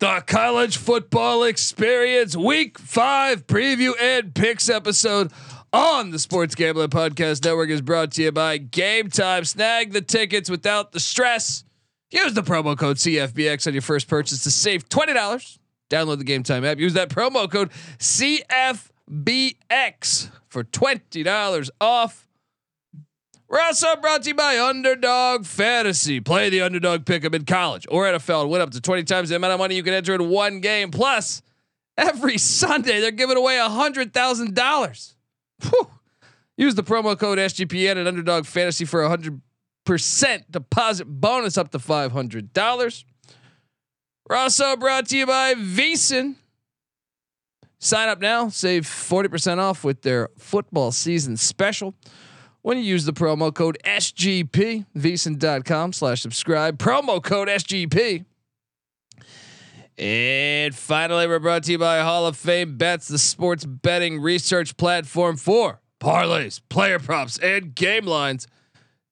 the college football experience week five preview and picks episode on the Sports Gambling Podcast Network is brought to you by Game Time. Snag the tickets without the stress. Use the promo code CFBX on your first purchase to save twenty dollars. Download the Game Time app. Use that promo code CFBX for twenty dollars off. We're also brought to you by Underdog Fantasy. Play the underdog pick'em in college or NFL and win up to 20 times the amount of money you can enter in one game. Plus, every Sunday they're giving away a hundred thousand dollars. Use the promo code SGPN at Underdog Fantasy for a hundred percent deposit bonus up to five hundred dollars. We're also brought to you by VSiN. Sign up now, save 40% off with their football season special when you use the promo code SGP, VSiN.com slash subscribe, promo code SGP. And finally, we're brought to you by Hall of Fame Bets, the sports betting research platform for parlays, player props, and game lines.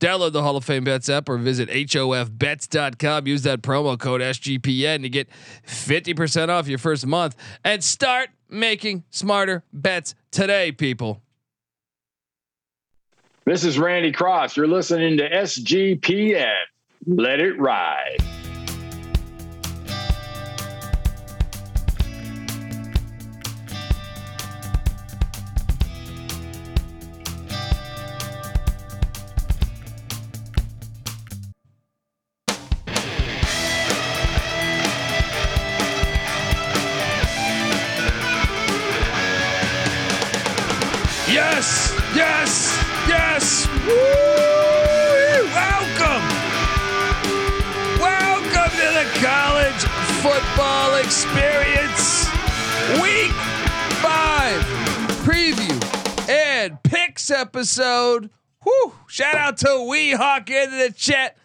Download the Hall of Fame Bets app or visit HOFBets.com. Use that promo code SGPN to get 50% off your first month and start making smarter bets today, people. This is Randy Cross. You're listening to SGPN. Let it ride. Picks episode. Whoo! Shout out to Weehawk into the chat.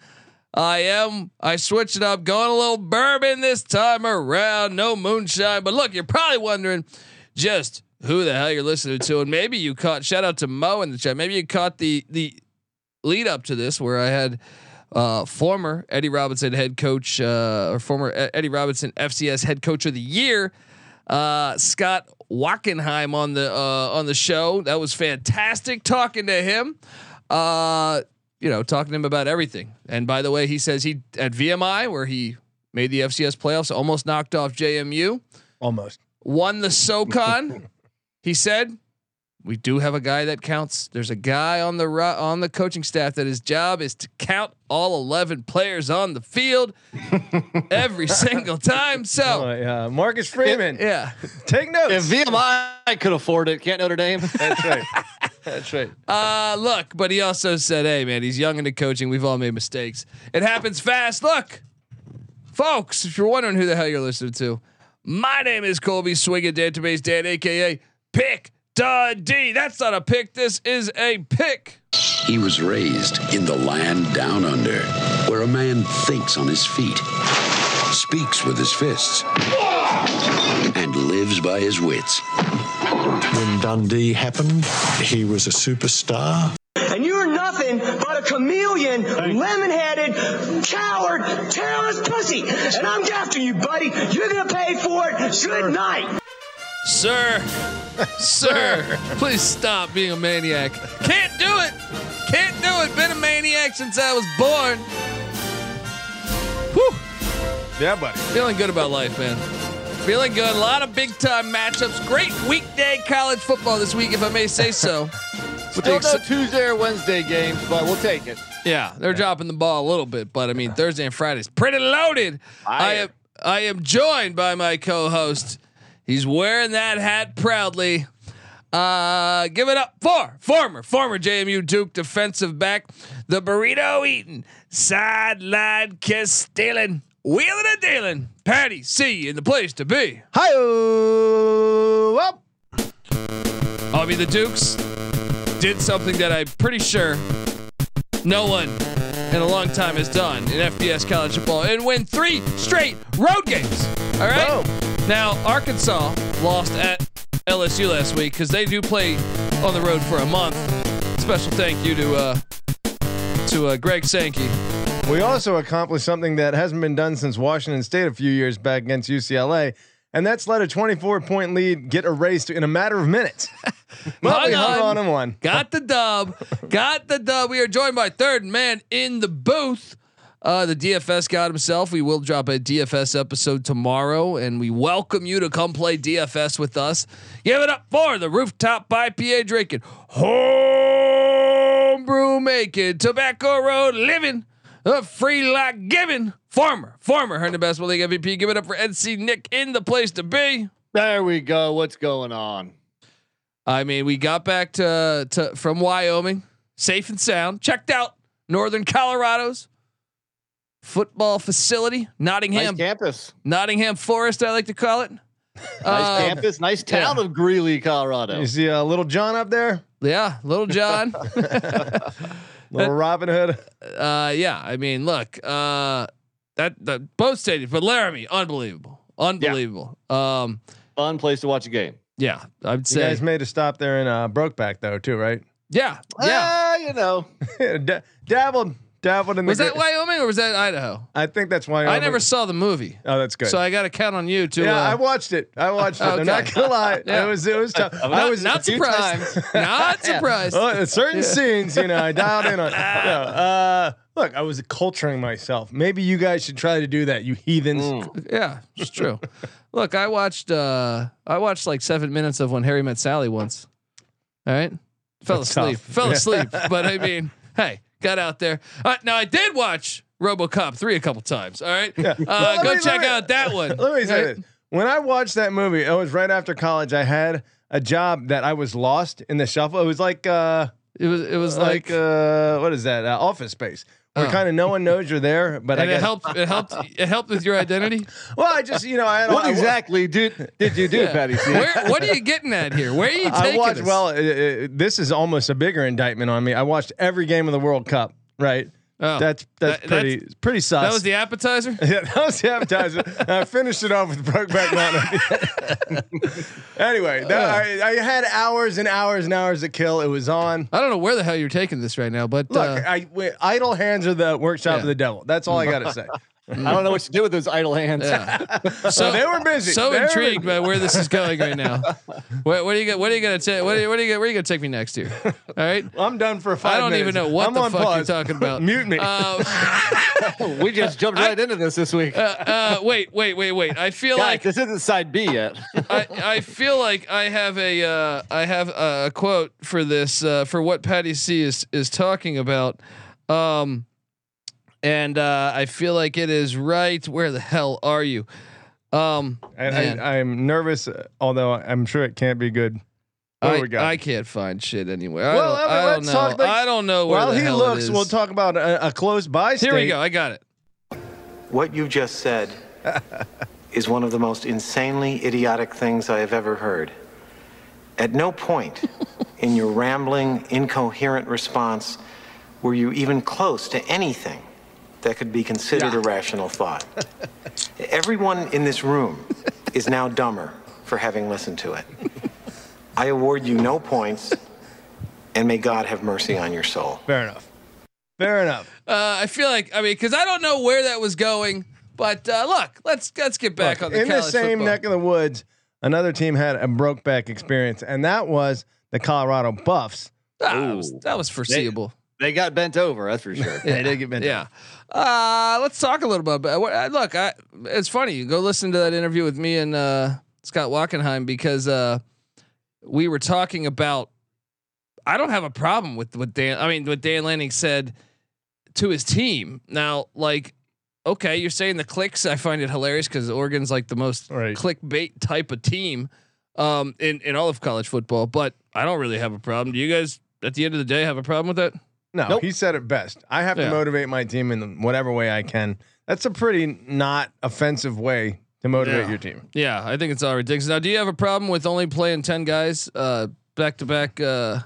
I am. I switched it up, going a little bourbon this time around. No moonshine, but look, you're probably wondering just who the hell you're listening to, and maybe you caught. Shout out to Mo in the chat. Maybe you caught the the lead up to this where I had uh, former Eddie Robinson head coach uh, or former Eddie Robinson FCS head coach of the year, uh, Scott Wachenheim on the uh, on the show. That was fantastic talking to him. Uh, you know, talking to him about everything. And by the way, he says he at VMI where he made the FCS playoffs, almost knocked off JMU, Almost. won the SoCon. he said, "We do have a guy that counts. There's a guy on the ru- on the coaching staff that his job is to count all 11 players on the field every single time." So, Oh, yeah. Marcus Freeman. yeah. Take notes. If VMI could afford it, can't Notre Dame? That's right. That's right. Uh, look, but he also said, "Hey, man, he's young into coaching. We've all made mistakes. It happens fast." Look, folks, if you're wondering who the hell you're listening to, my name is Colby Swinging Database Dan, aka Pick Dundee. That's not a pick. This is a pick. He was raised in the land down under, where a man thinks on his feet, speaks with his fists, and lives by his wits. When Dundee happened, he was a superstar. And you're nothing but a chameleon, lemon-headed, coward, terrorist pussy. And I'm after you, buddy. You're gonna pay for it. Good night. Sir, sir, please stop being a maniac. Can't do it. Can't do it. Been a maniac since I was born. Whew. Yeah, buddy. Feeling good about life, man. Feeling good. A lot of big time matchups. Great weekday college football this week, if I may say so. With the Still no Tuesday or Wednesday games, but we'll take it. yeah, they're dropping the ball a little bit, but I mean Thursday and Friday's pretty loaded. I am I am joined by my co-host. He's wearing that hat proudly. Uh, give it up for former former JMU Duke defensive back, the burrito eating, sideline kiss stealing, wheeling and dealing. Patty C in the place to be. Hi, up. I mean, the Dukes did something that I'm pretty sure no one in a long time has done in FBS college football and win three straight road games. All right. Now, Arkansas lost at LSU last week because they do play on the road for a month. Special thank you to uh, to uh, Greg Sankey We also accomplished something that hasn't been done since Washington State a few years back against UCLA, and that's let a 24 point lead get erased in a matter of minutes. Well, we hung on. on and won. Got the dub. Got the dub. We are joined by third man in the booth. Uh, the DFS God himself. We will drop a DFS episode tomorrow, and we welcome you to come play DFS with us. Give it up for the rooftop IPA drinking, homebrew making, tobacco road living, a free like giving. Former, former Herndon Basketball League MVP. Give it up for NC Nick in the place to be. There we go. What's going on? I mean, we got back to, to from Wyoming, safe and sound. Checked out Northern Colorado's football facility, Nottingham, Nice campus. Nottingham Forest, I like to call it. Nice Um, campus. Nice town yeah. of Greeley, Colorado. You see uh, little John up there? Yeah, Little John. Little Robin Hood. uh, yeah, I mean, look, uh, that the both stadiums, but Laramie, unbelievable, unbelievable. Um, Fun place to watch a game. yeah, I'd You say, guys made a stop there in uh, Brokeback though, too, right? yeah, yeah. Ah, you know. Da- dabbled, dabbled in the. Was that Wyoming or was that Idaho? I think that's Wyoming. I never saw the movie, Oh, that's good. so I got to count on you to. yeah, uh, I watched it. I watched it. I'm not gonna lie. Yeah. It was it was tough. I not, was not a few surprised. not surprised. Oh, certain scenes, you know, I dialed in on. No, uh, look, I was culturing myself. Maybe you guys should try to do that, you heathens. Mm. Yeah, it's true. Look, I watched uh I watched like seven minutes of when Harry met Sally once. All right. Fell That's asleep. tough. Fell asleep. But I mean, hey, got out there. Uh, now I did watch RoboCop three a couple times. All right. Uh, Well, go me- check me- out that one. Let me say Right? this. When I watched that movie, it was right after college. I had a job that I was lost in the shuffle. It was like uh It was it was like, like, uh what is that? Uh, office space. Where Oh. kind of no one knows you're there, but I it guess, helped it helped it helped with your identity. Well, I just you know I had What I, exactly did did you do, Yeah. Patty? C? Where, what are you getting at here? Where are you I taking watched. us? Well, uh, uh, this is almost a bigger indictment on me. I watched every game of the World Cup. Right. Oh, That's that's that- pretty pretty sus. that was the appetizer. Yeah, that was the appetizer. I finished it off with Brokeback Mountain. anyway, that, I, I had hours and hours and hours to kill. It was on. I don't know where the hell you're taking this right now, but Look, uh, I, idle hands are the workshop Yeah. of the devil. That's all I got to say. I don't know what to do with those idle hands. yeah. So they were busy. So They were intrigued by where this is going right now. What, what are you? go- What are you gonna take? What are you? What are you? gonna- Where are you gonna take me next here? All right. I'm done for five I don't even know what I'm the fuck pause. you're talking about. Mute me. Um, we just jumped right into this this week. uh, uh, wait, wait, wait, wait. I feel Guys, like this isn't side B yet. I, I feel like I have a uh, I have a, quote for this uh, for what Patty C is is talking about, um, and uh, I feel like it is right. Where the hell are you? Um, And. I, I'm nervous, uh, although I'm sure it can't be good. What I, we got? I can't find shit anywhere. I Well, don't, I don't let's know. talk like- I don't know where While the he hell looks, is. we'll talk about a, a close by state. Here we go. I got it. What you just said is one of the most insanely idiotic things I have ever heard. At no point in your rambling, incoherent response were you even close to anything that could be considered a rational thought. Everyone in this room is now dumber for having listened to it. I award you no points, and may God have mercy on your soul. Fair enough. Fair enough. Uh, I feel like I mean because I don't know where that was going, but uh, look, let's let's get back Look, on the in the same football. neck of the woods, another team had a broke back experience, and that was the Colorado Buffs. Ah, that, was, that was foreseeable. They got bent over, that's for sure. yeah, They did get bent Yeah. Uh, let's talk a little bit about. what- Look, I, it's funny. You go listen to that interview with me and uh, Scott Wachenheim because uh, we were talking about. I don't have a problem with what Dan. I mean, what Dan Lanning said to his team. Now, like, okay, you're saying the clicks. I find it hilarious because Oregon's like the most Right. clickbait type of team um, in in all of college football. But I don't really have a problem. Do you guys, at the end of the day, have a problem with that? No, Nope. he said it best. I have Yeah. to motivate my team in whatever way I can. That's a pretty not offensive way to motivate Yeah. your team. Yeah, I think it's all ridiculous. Now, do you have a problem with only playing ten guys uh, back to back, uh,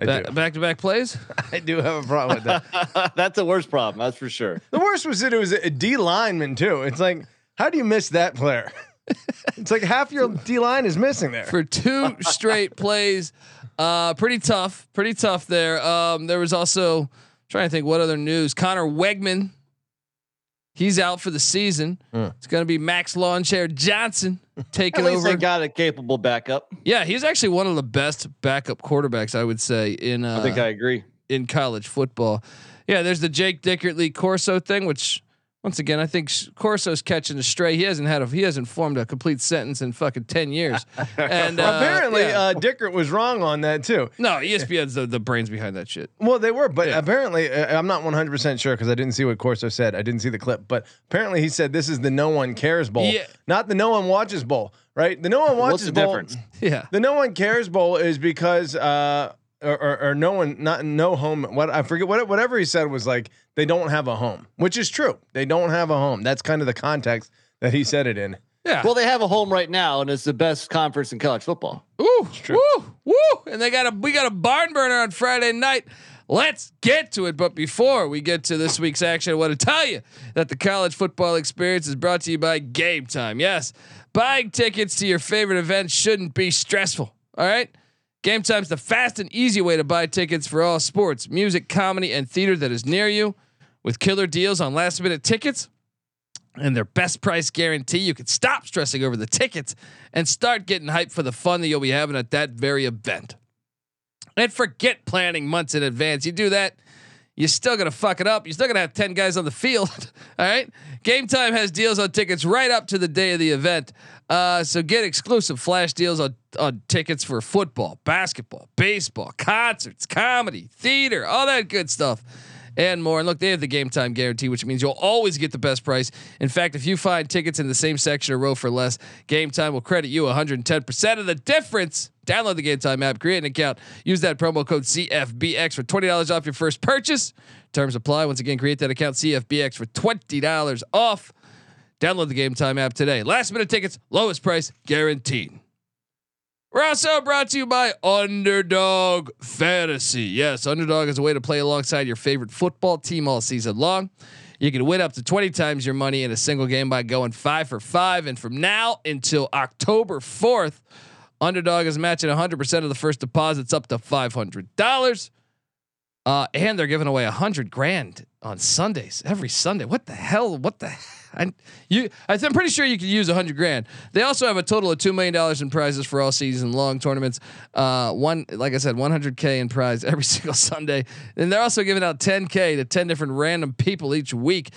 I back do. back to back plays? I do have a problem with that. that's the worst problem, that's for sure. the worst was that it was a D lineman too. It's like, how do you miss that player? it's like half your D line is missing there. for two straight plays. Uh, pretty tough, pretty tough there. Um, there was also Trying to think what other news. Conner Weigman, he's out for the season. It's going to be Max Lawn Chair Johnson taking At least over. they got a capable backup. yeah, he's actually one of the best backup quarterbacks, I would say, in uh, I think I agree. in college football. Yeah, there's the Jake Dickert Lee Corso thing, which once again I think Corso's catching a stray. He hasn't had a he hasn't formed a complete sentence in fucking ten years. And uh, Apparently, yeah. uh, Dickert was wrong on that too. no, ESPN's the, the brains behind that shit. Well, they were, but Yeah. apparently, uh, I'm not 100 percent sure because I didn't see what Corso said. I didn't see the clip, but apparently he said this is the no one cares bowl, Yeah. not the no one watches bowl. Right? The no one watches What's watches the bowl. difference? Yeah, The no one cares bowl is because uh or, or, or no one not no home what I forget what whatever he said was like they don't have a home, which is true. They don't have a home. That's kind of the context that he said it in. yeah. Well, they have a home right now, and it's the best conference in college football. Ooh, That's true. woo, woo. And they got a we got a barn burner on Friday night. Let's get to it. But before we get to this week's action, I want to tell you that the college football experience is brought to you by Game Time. Yes, buying tickets to your favorite event shouldn't be stressful. All right. Game Time's the fast and easy way to buy tickets for all sports, music, comedy, and theater that is near you. With killer deals on last minute tickets, and their best price guarantee, you can stop stressing over the tickets and start getting hyped for the fun that you'll be having at that very event. And forget planning months in advance. You do that, you're still gonna fuck it up. You're still gonna have 10 guys on the field. All right. Game time has deals on tickets right up to the day of the event. Uh, so get exclusive flash deals on, on tickets for football, basketball, baseball, concerts, comedy, theater, all that good stuff and more. And look, they have the game time guarantee, which means you'll always get the best price. In fact, if you find tickets in the same section or row for less, Game Time will credit you 110% of the difference. Download the Game Time app, create an account, use that promo code CFBX for $20 off your first purchase. Terms apply. Once again, create that account CFBX for $20 off. Download the Game Time app today. Last minute tickets, lowest price guaranteed. We're also brought to you by Underdog Fantasy. Yes, Underdog is a way to play alongside your favorite football team all season long. You can win up to 20 times your money in a single game by going five for five. And from now until October 4th, Underdog is matching 100% of the first deposits up to $500. Uh, and they're giving away a hundred grand on Sundays every Sunday. What the hell? What the? I, you, I'm pretty sure you could use a hundred grand. They also have a total of two million dollars in prizes for all season long tournaments. Uh, one, like I said, 100k in prize every single Sunday, and they're also giving out 10k to 10 different random people each week.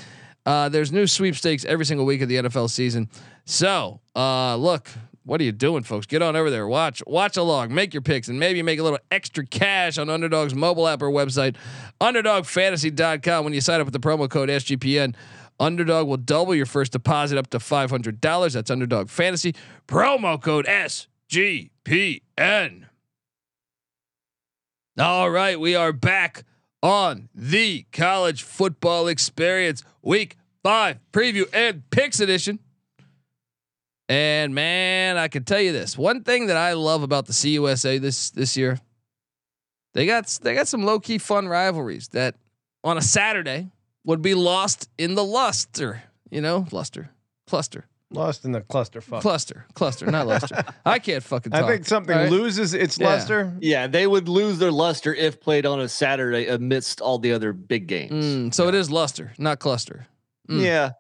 Uh, there's new sweepstakes every single week of the NFL season. So, uh, look, what are you doing, folks? Get on over there, watch, watch along, make your picks, and maybe make a little extra cash on Underdog's mobile app or website, UnderdogFantasy.com. When you sign up with the promo code SGPN, Underdog will double your first deposit up to five hundred dollars. That's Underdog Fantasy promo code SGPN. All right, we are back on the college football experience week five preview and picks edition. And man, I can tell you this one thing that I love about the CUSA this this year. They got they got some low key fun rivalries that on a Saturday would be lost in the luster. You know, luster, cluster, Lost in the clusterfuck. cluster, cluster, not luster. I can't fucking. Talk. I think something all right? loses its Yeah. luster. Yeah, they would lose their luster if played on a Saturday amidst all the other big games. Mm, so it is luster, not cluster. Mm. Yeah,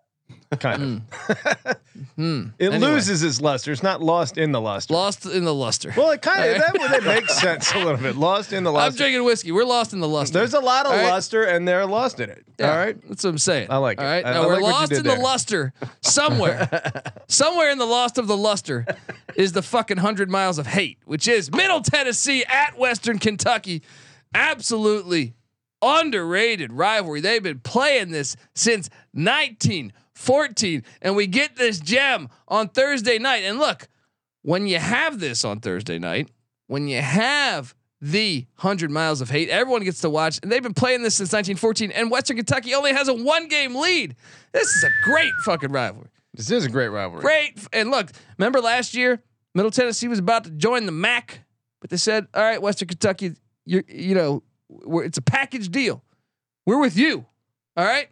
Kind of. Hmm. It Anyway. loses its luster. It's not lost in the luster. Lost in the luster. well, it kind of that, that makes sense a little bit. Lost in the luster. I'm drinking whiskey. We're lost in the luster. There's a lot of All right. luster, and they're lost in it. Yeah, All right. that's what I'm saying. I like All it. right, now I we're like lost did in the luster somewhere. somewhere in the lost of the luster is the fucking hundred miles of hate, which is Middle Tennessee at Western Kentucky. Absolutely underrated rivalry. They've been playing this since 1914, and we get this gem on Thursday night. And look, when you have this on Thursday night, when you have the 100 miles of hate, everyone gets to watch. And they've been playing this since 1914, and Western Kentucky only has a one game lead. This is a great fucking rivalry. This is a great rivalry. Great. And look, remember last year, Middle Tennessee was about to join the MAC, but they said, all right, Western Kentucky, you you know, we're, it's a package deal. We're with you. All right.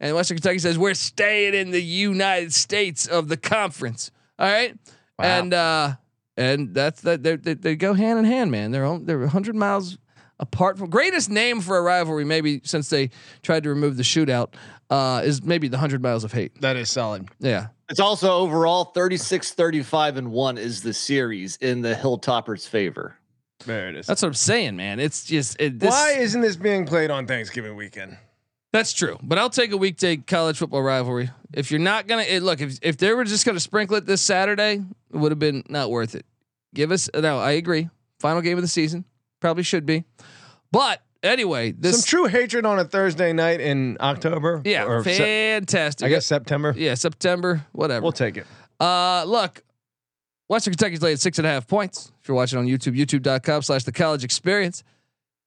And Western Kentucky says, we're staying in the United States of the conference. All right. And, uh, and that's that they, they, they go hand in hand, man. They're on, they're 100 miles, apart from greatest name for a rivalry, maybe since they tried to remove the shootout, uh, is maybe the hundred miles of hate. That is solid. Yeah, It's also overall 36, 35, and one is the series in the Hilltoppers' favor. There it is. that's what I'm saying, man. It's just it, this, Why isn't this being played on Thanksgiving weekend? That's true, but I'll take a weekday college football rivalry. If you're not gonna it, look, if if they were just gonna sprinkle it this Saturday, it would have been not worth it. Give us no, I agree. Final game of the season probably should be, but anyway, this Some true hatred on a Thursday night in October. yeah, fantastic. I guess September. yeah, September, whatever. We'll take it. Uh, look, Western Kentucky's laid six and a half points. If you're watching on YouTube, youtube.com slash the college experience.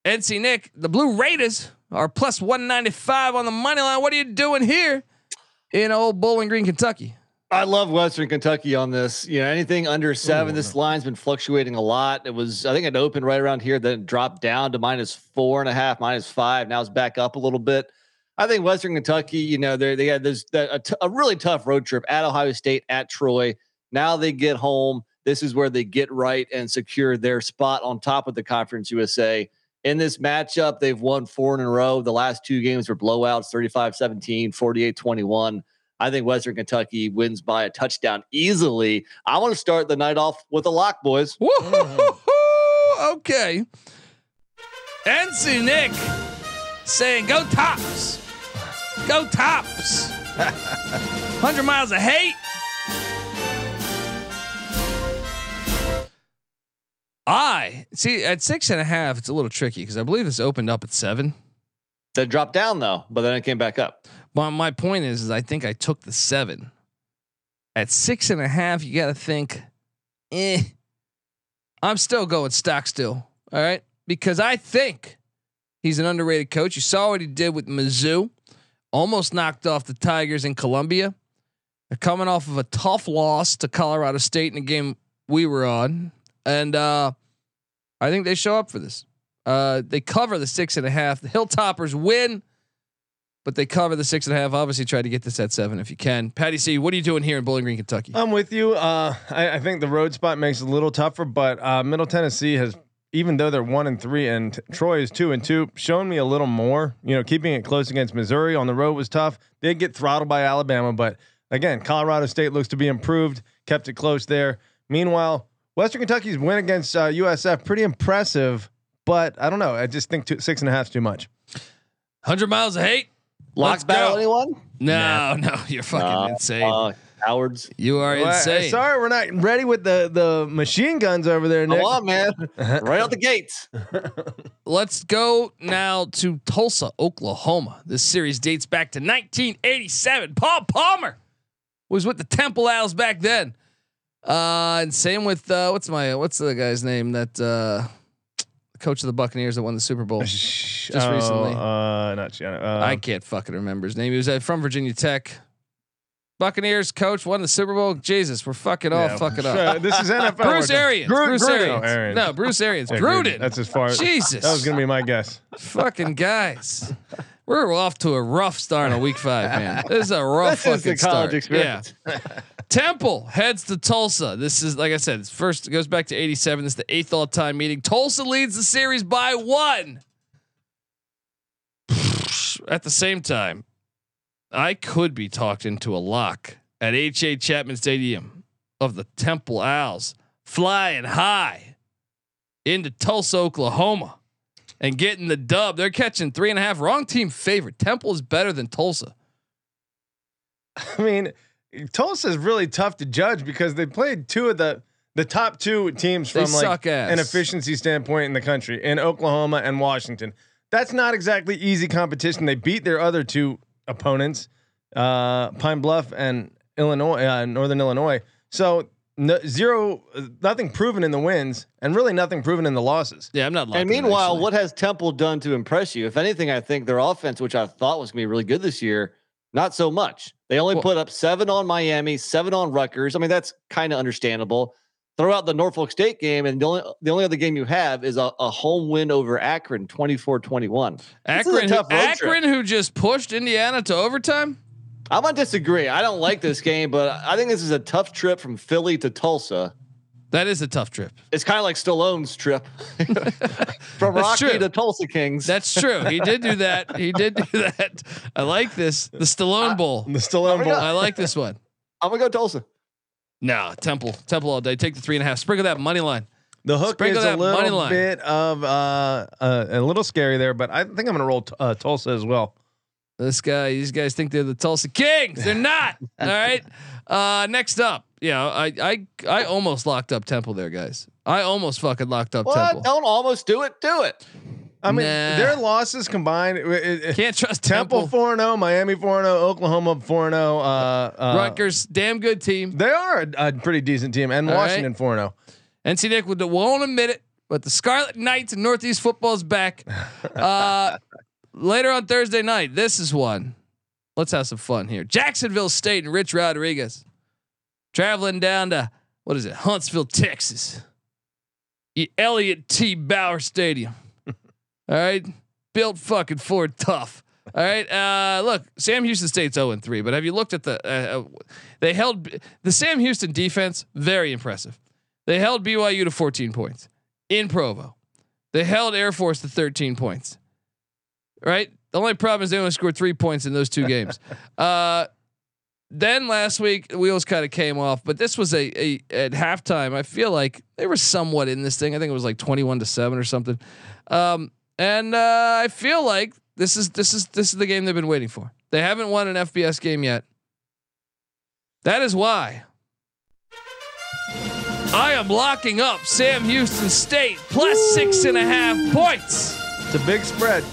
NC Nick, the Blue Raiders are plus 195 on the money line. What are you doing here in old Bowling Green, Kentucky? I love Western Kentucky on this. You know, anything under seven, this line's been fluctuating a lot. It was, I think it opened right around here, then dropped down to minus four and a half, minus five. Now it's back up a little bit. I think Western Kentucky, you know, they they had this a, t- a really tough road trip at Ohio State, at Troy. Now they get home. This is where they get right and secure their spot on top of the Conference USA. In this matchup, they've won four in a row. The last two games were blowouts 35 17, 48 21. I think Western Kentucky wins by a touchdown easily. I want to start the night off with a lock, boys. Okay. NC Nick saying go tops. Go tops. 100 miles of hate. I see at six and a half, it's a little tricky because I believe this opened up at seven. That dropped down though, but then it came back up. But my point is, is I think I took the seven. At six and a half, you got to think, eh. I'm still going Stockstill. All right. Because I think he's an underrated coach. You saw what he did with Mizzou, almost knocked off the Tigers in Columbia. They're coming off of a tough loss to Colorado State in a game we were on. And uh, I think they show up for this. Uh, they cover the six and a half. The Hilltoppers win but they cover the six and a half. Obviously, try to get this at seven if you can. Patty C, what are you doing here in Bowling Green, Kentucky? I'm with you. Uh, I, I think the road spot makes it a little tougher, but uh, Middle Tennessee has, even though they're one and three, and Troy is two and two, shown me a little more. You know, keeping it close against Missouri on the road was tough. They get throttled by Alabama, but again, Colorado State looks to be improved. Kept it close there. Meanwhile, Western Kentucky's win against uh, USF pretty impressive, but I don't know. I just think two, six and a half is too much. Hundred miles of hate. Locks Let's battle, go. anyone? No, no, you're fucking Uh, insane. Uh, cowards. you are Well, insane. sorry, we're not ready with the the machine guns over there, Nick. Come on, man. right out the gates. Let's go now to Tulsa, Oklahoma. This series dates back to 1987. Paul Palmer was with the Temple Owls back then. Uh, and same with uh, what's my what's the guy's name that uh, coach of the Buccaneers that won the Super Bowl? Just recently. Uh, not Gianna. Uh, I can't fucking remember his name. He was uh, from Virginia Tech. Buccaneers coach won the Super Bowl. Jesus, we're fucking all yeah, fucking sure, up. This is NFL. Bruce we're- Arians. Gru- Bruce Gruden. Arians. Oh, Arians. No, Bruce Arians. Yeah, Gruden. That's as far. Jesus. That was gonna be my guess. fucking guys. We're off to a rough start on week five, man. This is a rough This is fucking the college start. Yeah. experience. Temple heads to Tulsa. This is like I said, first it goes back to 87. This is the eighth all-time meeting. Tulsa leads the series by one. At the same time, I could be talked into a lock at H.A. Chapman Stadium of the Temple Owls flying high into Tulsa, Oklahoma, and getting the dub. They're catching three and a half. Wrong team favorite. Temple is better than Tulsa. I mean, Tulsa is really tough to judge because they played two of the the top two teams They from like an efficiency standpoint in the country in Oklahoma and Washington. That's not exactly easy competition. They beat their other two opponents, uh, Pine Bluff and Illinois, uh, Northern Illinois. So no, zero, nothing proven in the wins, and really nothing proven in the losses. Yeah, I'm not. And locking meanwhile, actually. what has Temple done to impress you? If anything, I think their offense, which I thought was going to be really good this year, not so much. They only Well- put up seven on Miami, seven on Rutgers. I mean, that's kind of understandable. Throw out the Norfolk State game, and the only the only other game you have is a, a home win over Akron, 24-21. This a Akron, who, tough trip. Akron, who just pushed Indiana to overtime. I'm gonna disagree. I don't like this game, but I think this is a tough trip from Philly to Tulsa. That is a tough trip. It's kind of like Stallone's trip from That's Rocky true. to Tulsa Kings. That's true. He did do that. He did do that. I like this. The Stallone Bowl. The Stallone Bowl. I like this one. I'm gonna go Tulsa. No, Temple. Temple all day. Take the three and a half. Sprinkle that money line. The hook Sprinkle is a that money little line. bit of uh, uh, a little scary there, but I think I'm gonna roll t- uh, Tulsa as well. This guy, these guys think they're the Tulsa Kings. They're not. all right. Uh, next up, yeah, I, I, I almost locked up Temple there, guys. I almost fucking locked up What? Temple. Don't almost do it. Do it. I mean, Nah. their losses combined. It, it, Can't trust Temple four zero, Miami four zero, Oklahoma four zero. Uh, uh, Rutgers, damn good team. They are a, a pretty decent team, and All right. Washington four zero. NC Nick would- won't admit it, but the Scarlet Knights and Northeast football is back. Uh, later on Thursday night, this is one. Let's have some fun here. Jacksonville State and Rich Rodriguez traveling down to what is it, Huntsville, Texas. E- Elliott T. Bowers Stadium. All right, built fucking Ford tough. All right, uh, look, Sam Houston State's zero and three, but have you looked at the? Uh, uh, they held the Sam Houston defense very impressive. They held BYU to 14 points in Provo. They held Air Force to 13 points. Right? The only problem is they only scored three points in those two games. Uh, then last week the wheels kind of came off, but this was a, a at halftime. I feel like they were somewhat in this thing. I think it was like 21 to seven or something. Um, and uh, I feel like this is this is this is the game they've been waiting for. They haven't won an FBS game yet. That is why I am locking up Sam Houston State plus six and a half points It's a big spread.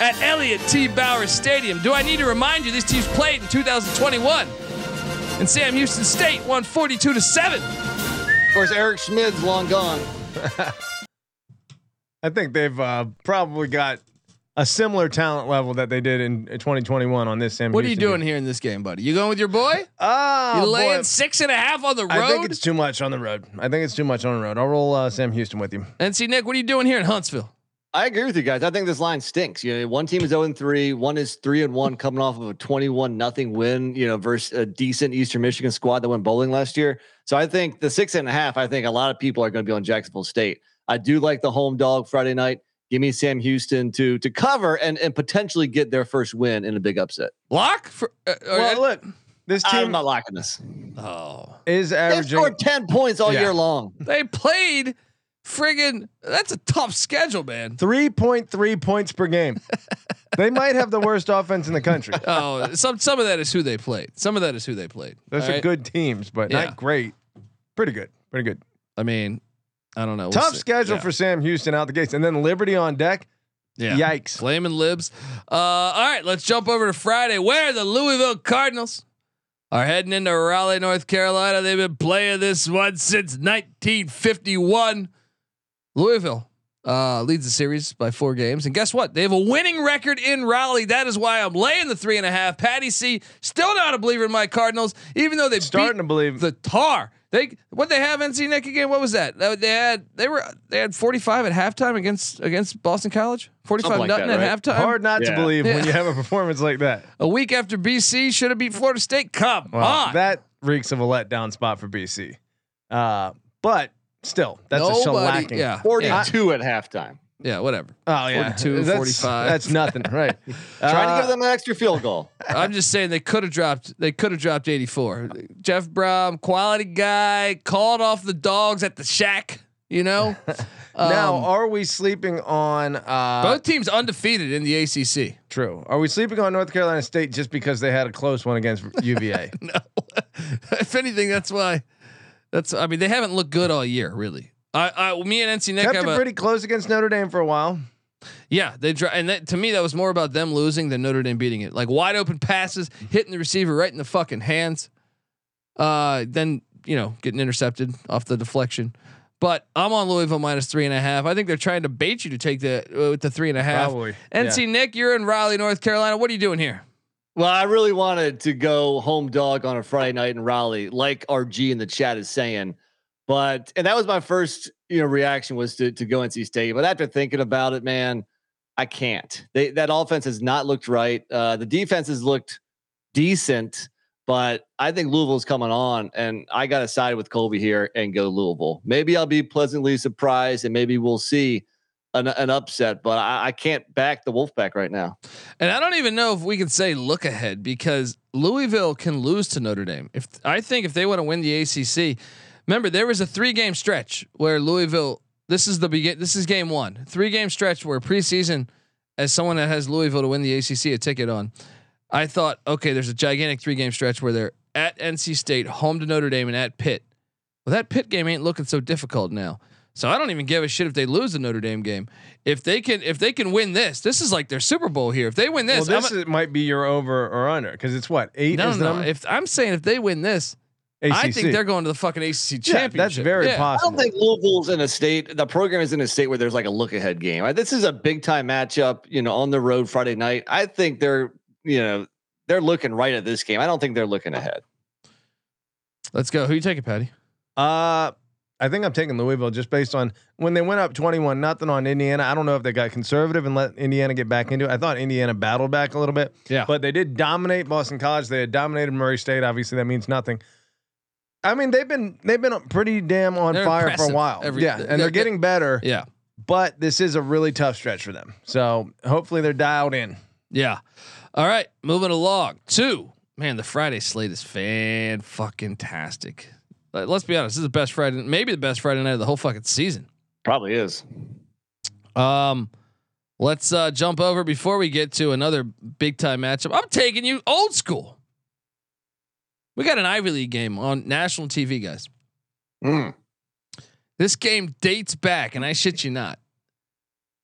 at Elliott T. Bowers Stadium. Do I need to remind you these teams played in 2021? And Sam Houston State won 42 to 7. Of course, Eric Schmid's long gone. I think they've uh, probably got a similar talent level that they did in 2021 on this Sam. What are you doing team. here in this game, buddy? You going with your boy? Ah, you laying boy. six and a half on the road? I think it's too much on the road. I think it's too much on the road. I'll roll uh, Sam Houston with you. NC Nick, what are you doing here in Huntsville? I agree with you guys. I think this line stinks. You know, one team is 0 and 3, one is 3 and 1 coming off of a 21 nothing win, you know, versus a decent Eastern Michigan squad that went bowling last year. So I think the six and a half, I think a lot of people are going to be on Jacksonville State. I do like the home dog Friday night. Give me Sam Houston to to cover and and potentially get their first win in a big upset. Block For, uh, Well, look, this team I'm team not locking this. oh, is They've averaging. scored 10 points all Yeah. year long. they played friggin' that's a tough schedule, man. 3.3 points per game. they might have the worst offense in the country. Oh, some some of that is who they played. Some of that is who they played. Those all are right? good teams, but Yeah. not great. Pretty good. Pretty good. I mean, I don't know. We'll Tough see. schedule Yeah. for Sam Houston out the gates, and then Liberty on deck. Yeah. Yikes. Flaming libs. Uh, all right, let's jump over to Friday where the Louisville Cardinals are heading into Raleigh, North Carolina. They've been playing this one since 1951. Louisville uh, leads the series by four games. And guess what? They have a winning record in Raleigh. That is why I'm laying the three and a half. Patty C, still not a believer in my Cardinals, even though they Starting to believe. the tar. They what they have NC Nick again? What was that? They had they were they had 45 at halftime against against Boston College. 45 like nothing that, at halftime. Hard not to Yeah. believe when you have a performance like that. A week after BC should have beat Florida State. Come Wow, on. that reeks of a letdown spot for BC. Uh, but still, that's a Nobody, shellacking. yeah, 42 at halftime. Yeah, whatever. Oh yeah, 42, that's, 45. That's nothing, right? Trying to Uh, give them an extra field goal. I'm just saying they could have dropped. They could have dropped 84. Jeff Brohm, quality guy, called off the dogs at the shack. You know. now, Um, are we sleeping on? Uh, both teams undefeated in the ACC. True. Are we sleeping on North Carolina State just because they had a close one against UVA? No, if anything, that's why. That's. I mean, they haven't looked good all year, really. I, I me and NC Nick Kept have it a, pretty close against Notre Dame for a while. Yeah, they dri- and that, to me that was more about them losing than Notre Dame beating it. Like wide open passes, hitting the receiver right in the fucking hands. Uh, then you know getting intercepted off the deflection. But I'm on Louisville minus three and a half. I think they're trying to bait you to take the uh, with the three and a half. Probably. NC Nick, you're in Raleigh, North Carolina. What are you doing here? Well, I really wanted to go home dog on a Friday night in Raleigh, like RG in the chat is saying. But and that was my first, you know, reaction was to to go NC State. But after thinking about it, man, I can't. They that offense has not looked right. Uh, the defense has looked decent. But I think Louisville's coming on, and I got to side with Colby here and go Louisville. Maybe I'll be pleasantly surprised, and maybe we'll see an, an upset. But I, I can't back the Wolfpack right now. And I don't even know if we can say look ahead because Louisville can lose to Notre Dame. If I think if they want to win the ACC, remember there was a three game stretch where Louisville. This is the begin. This is game one. Three game stretch where preseason, as someone that has Louisville to win the ACC a ticket on, I thought okay, there's a gigantic three game stretch where they're at NC State, home to Notre Dame, and at Pitt. Well, that Pitt game ain't looking so difficult now. So I don't even give a shit if they lose the Notre Dame game. If they can, if they can win this, this is like their Super Bowl here. If they win Well, this, this a- might be your over or under because it's what eight no, is no. number? If I'm saying if they win this, ACC. I think they're going to the fucking ACC yeah, championship. that's very Yeah. I don't think Louisville's in a state. The program is in a state where there's like a look ahead game. This is a big time matchup. You know, on the road Friday night. I think they're you know they're looking right at this game. I don't think they're looking ahead. Let's go. Who you taking, Patty? Uh, I think I'm taking Louisville just based on when they went up 21 nothing on Indiana. I don't know if they got conservative and let Indiana get back into it. I thought Indiana battled back a little bit. Yeah. But they did dominate Boston College. They had dominated Murray State. Obviously, that means nothing. I mean, they've been they've been pretty damn on They're fire for a while. every- yeah, they're- and they're getting better. Yeah, But this is a really tough stretch for them. So hopefully they're dialed in. yeah. All right, moving along. Two. Man, the Friday slate is fan fucking tastic. Let's be honest. This is the best Friday, maybe the best Friday night of the whole fucking season. Probably is. Um, let's uh, jump over before we get to another big time matchup. I'm taking you old school. We got an Ivy League game on national TV, guys. Mm. This game dates back, and I shit you not.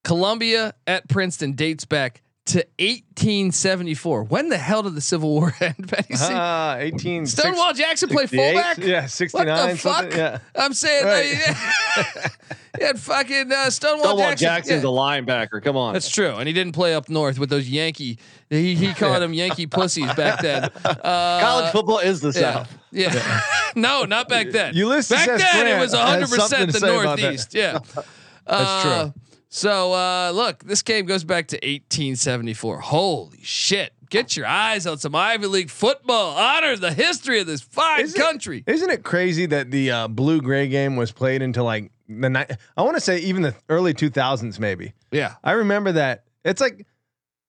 Columbia at Princeton dates back to 1874. When the hell did the Civil War end, Patty? C? Ah, 18 Stonewall Jackson played 68? fullback. Yeah, 69 What the fuck? Yeah. I'm saying, Right. he had fucking uh, Stonewall, Stonewall Jackson. Jackson's yeah. a linebacker. Come on. That's true, and he didn't play up north with those Yankee. He he called them Yankee pussies back then. Uh, College football is the yeah, South. yeah. no, not back then. Ulysses back S. then it Grant was 100 something percent to the say about that. Northeast. Yeah, That's Uh, So uh, look, this game goes back to 1874. Holy shit! Get your eyes on some Ivy League football. Honor the history of this fine Is it- country. Isn't it crazy that the uh, blue gray game was played into like the night? I want to say even the early 2000s, maybe. yeah, I remember that. It's like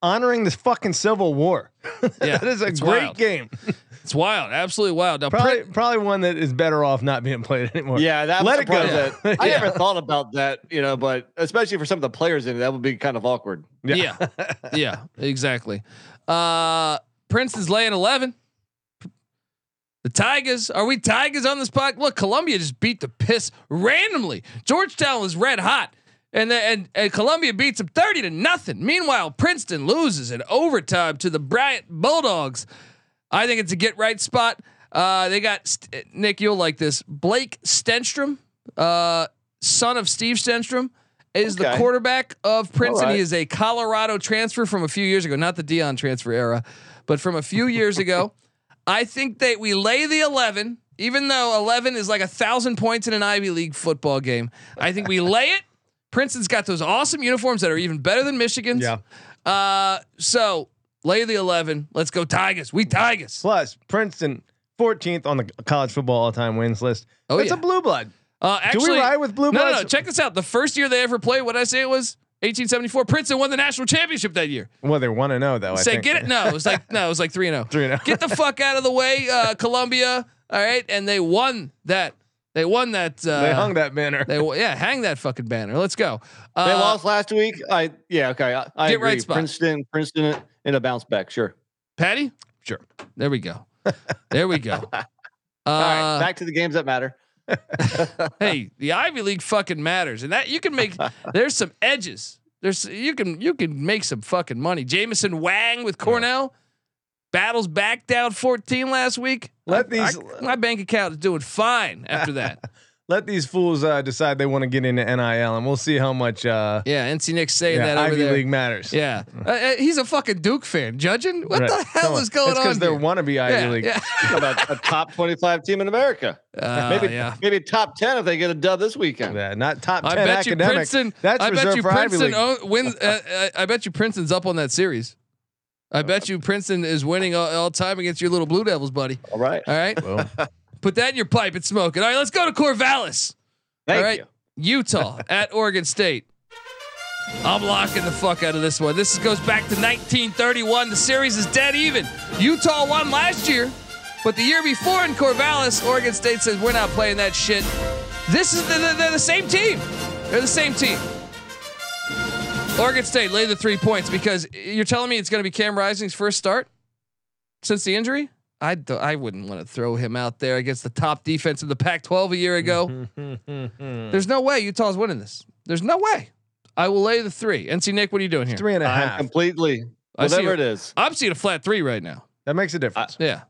honoring this fucking Civil War. Yeah, that is a great wild. game. It's wild, absolutely wild. Now, Probably, Prin- probably one that is better off not being played anymore. Yeah, that Let it go. surprising that- I never thought about that, you know, but especially for some of the players in it, that would be kind of awkward. yeah, yeah, exactly. Uh, Princeton's laying 11. The Tigers, are we Tigers on this spot? Look, Columbia just beat the piss randomly. Georgetown was red hot, and the, and and Columbia beats them thirty to nothing. Meanwhile, Princeton loses in overtime to the Bryant Bulldogs. I think it's a get right spot. Uh, they got St- Nick. You'll like this. Blake Stenstrom, uh, son of Steve Stenstrom, is the quarterback of Princeton. right. He is a Colorado transfer from a few years ago, not the Deion transfer era, but from a few years ago. I think that we lay the 11, even though 11 is like a thousand points in an Ivy League football game. I think we lay it. Princeton's got those awesome uniforms that are even better than Michigan's. Yeah. Uh, so lay the 11. Let's go Tigers. We Tigers. Plus, Princeton 14th on the college football all-time wins list. Oh, That's yeah. a blue blood. Uh, Do we ride with blue no, no, no. Check this out. The first year they ever played, what I say it was? 1874. Princeton won the national championship that year. Well, they want to know though. I Say, think. get it? No, it was like no, it was like three and zero. Three and oh. Get the fuck out of the way, uh, Columbia. All right, and they won that. They won that. Uh, They hung that banner. They yeah, hang that fucking banner. Let's go. Uh, They lost last week. I yeah, okay. I, I Get agree. right spot. Princeton, Princeton in a bounce back. Sure. Patty. Sure. There we go. There we go. Uh, All right, back to the games that matter. hey, the Ivy League fucking matters, and that you can make. there's some edges. There's you can you can make some fucking money. Jameson Wang with Cornell battles back down 14 last week. Let I- these- I- my bank account is doing fine after that. Let these fools uh, decide they want to get into NIL, and we'll see how much uh, Yeah, NC Nick's saying yeah, that over Ivy there. League matters. Yeah, uh, uh, he's a fucking Duke fan. Judging what Right. the hell Come is going it's on? because they're here? wannabe Ivy yeah, League. Yeah. About a top twenty-five team in America. Uh, maybe yeah. maybe top ten if they get a dub this weekend. Yeah, not top I ten bet you academic. Princeton. That's I bet reserved you for Ivy Princeton League. own, wins. Uh, uh, I bet you Princeton's up on that series. I bet you Princeton is winning all, all time against your little Blue Devils, buddy. All right. All right, Well, put that in your pipe and smoke it. All right, let's go to Corvallis. Thank all right, you. Utah at Oregon State. I'm locking the fuck out of this one. This goes back to 1931. The series is dead even. Utah won last year, but the year before in Corvallis, Oregon State says we're not playing that shit. This is the, the- they're the same team. They're the same team. Oregon State lay the three points because you're telling me it's going to be Cam Rising's first start since the injury. I d- I wouldn't want to throw him out there against the top defense of the Pac-12 a year ago. There's no way Utah's winning this. There's no way. I will lay the three. NC Nick, what are you doing here? three and a I'm half. completely I see whatever it. it is. I'm seeing a flat three right now. That makes a difference. Yeah.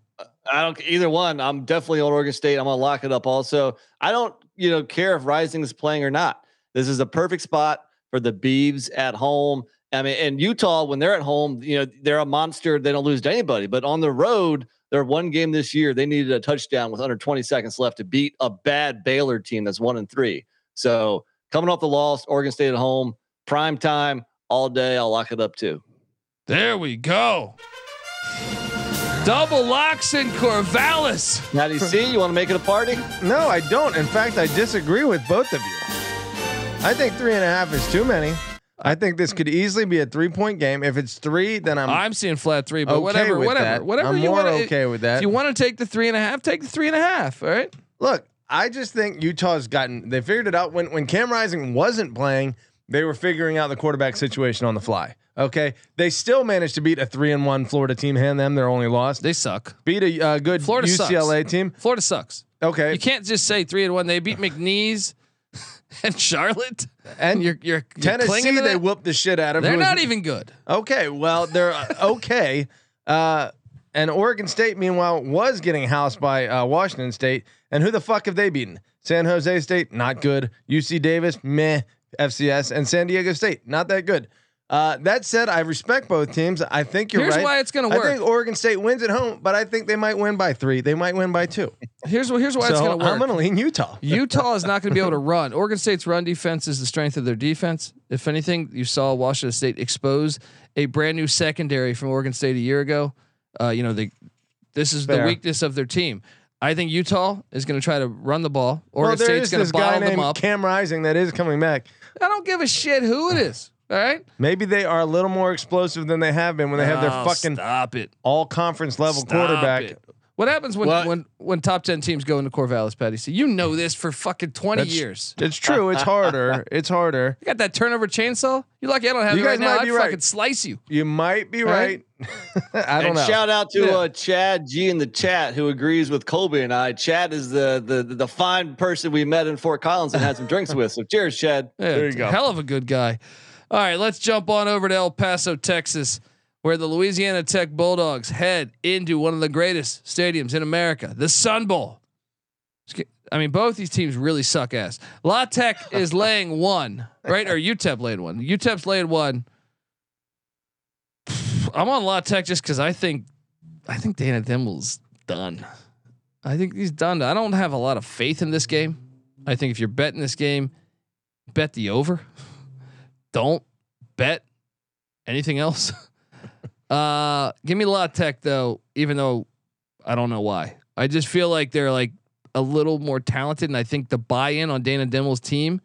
I don't either one. I'm definitely on Oregon State. I'm gonna lock it up. Also, I don't you know care if Rising is playing or not. This is a perfect spot for the Beavs at home. I mean, and Utah when they're at home, you know they're a monster. They don't lose to anybody. But on the road, their one game this year, they needed a touchdown with under 20 seconds left to beat a bad Baylor team that's one and three. So coming off the loss, Oregon State at home, prime time all day. I'll lock it up too. There we go. Double locks in Corvallis. Now, do you see? You want to make it a party? No, I don't. In fact, I disagree with both of you. I think three and a half is too many. I think this could easily be a three point game. If it's three, then I'm, I'm seeing flat three, but okay whatever, whatever, that. whatever I'm you more want. okay with that. If you want to take the three and a half, take the three and a half. All right. Look, I just think Utah's gotten they figured it out when when Cam Rising wasn't playing, they were figuring out the quarterback situation on the fly. Okay, they still managed to beat a three and one Florida team, hand them their only loss. They suck. beat a uh, good Florida UCLA sucks. team. Florida sucks. Okay, You can't just say three and one. They beat McNeese and Charlotte. and You're you're, you're Tennessee they that? whooped the shit out of. They're who was- not even good. Okay, well they're uh, okay. Uh, and Oregon State, meanwhile, was getting housed by uh, Washington State. And who the fuck have they beaten? San Jose State, not good. UC Davis, meh. FCS and San Diego State, not that good. Uh, that said, I respect both teams. I think you're Here's right. Here's why it's gonna work. I think Oregon State wins at home, but I think they might win by three. They might win by two. Here's here's why it's going to work. I'm going to lean Utah. Utah is not going to be able to run. Oregon State's run defense is the strength of their defense. If anything, you saw Washington State expose a brand new secondary from Oregon State a year ago. Uh, you know, they this is the weakness of their team. I think Utah is going to try to run the ball. Well, Oregon there State's is going to bottle them up. Cam Rising that is coming back. I don't give a shit who it is. All right, Maybe they are a little more explosive than they have been when they have their Oh, fucking stop it. all conference level Stop quarterback. it. What happens when What? when when top ten teams go into Corvallis, Patty? So you know this for fucking twenty That's- years. It's true. It's harder. It's harder. You got that turnover chainsaw. You lucky I don't have You it right guys now. might I'd be right. fucking slice you. You might be right. Right? I don't and know. shout out to Yeah. uh, Chad G in the chat who agrees with Colby and I. Chad is the, the the fine person we met in Fort Collins and had some drinks with. So cheers, Chad. Yeah, There you go. Hell of a good guy. All right, let's jump on over to El Paso, Texas, where the Louisiana Tech Bulldogs head into one of the greatest stadiums in America, the Sun Bowl. I mean, both these teams really suck ass. La Tech is laying one, right? Or UTEP laying one. UTEP's laying one. I'm on La Tech just because I think, I think Dana Dimel's done. I think he's done. I don't have a lot of faith in this game. I think if you're betting this game, bet the over. Don't bet anything else. uh, give me La Tech though, even though I don't know why. I just feel like they're like a little more talented, and I think the buy-in on Dana Dimel's team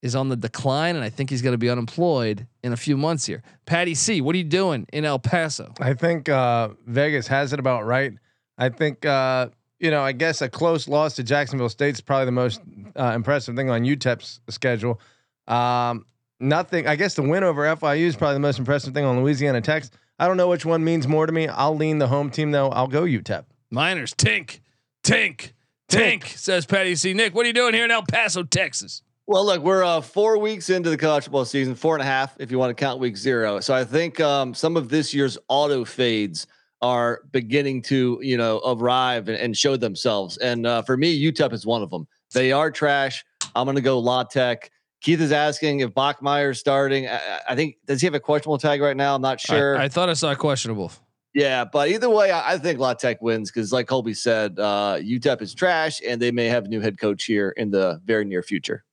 is on the decline, and I think he's going to be unemployed in a few months here. Patty C, what are you doing in El Paso? I think uh, Vegas has it about right. I think uh, you know. I guess a close loss to Jacksonville State is probably the most uh, impressive thing on UTEP's schedule. Um, nothing. I guess the win over FIU is probably the most impressive thing on Louisiana Tech's. I don't know which one means more to me. I'll lean the home team though. I'll go UTEP. Miners, tink, tink, tink, says Patty C. Nick, what are you doing here in El Paso, Texas? Well, look, we're uh, four weeks into the college football season, four and a half if you want to count week zero. So I think um, some of this year's auto fades are beginning to, you know, arrive and, and show themselves. And uh, for me, UTEP is one of them. They are trash. I'm going to go La Tech. Keith is asking if Bachmeier's starting. I, I- I think does he have a questionable tag right now? I'm not sure. I, I thought I saw questionable. Yeah, but either way, I, I think La Tech wins because, like Colby said, uh, UTEP is trash, and they may have a new head coach here in the very near future.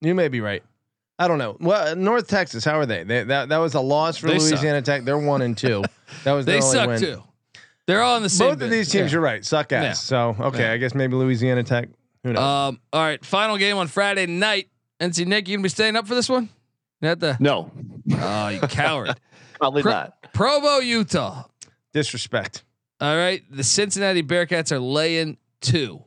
You may be right. I don't know. Well, North Texas, how are they? they that that was a loss for They Louisiana Tech. They're one and two. That was They suck win. too. They're all in the same. Both of these teams, Yeah. you're right, suck ass. Yeah. So okay, Yeah. I guess maybe Louisiana Tech. Who knows? Um. All right. Final game on Friday night. NC Nick, you gonna be staying up for this one? You had the No, oh, you coward. probably Pro- not. Provo, Utah. Disrespect. All right. The Cincinnati Bearcats are laying two.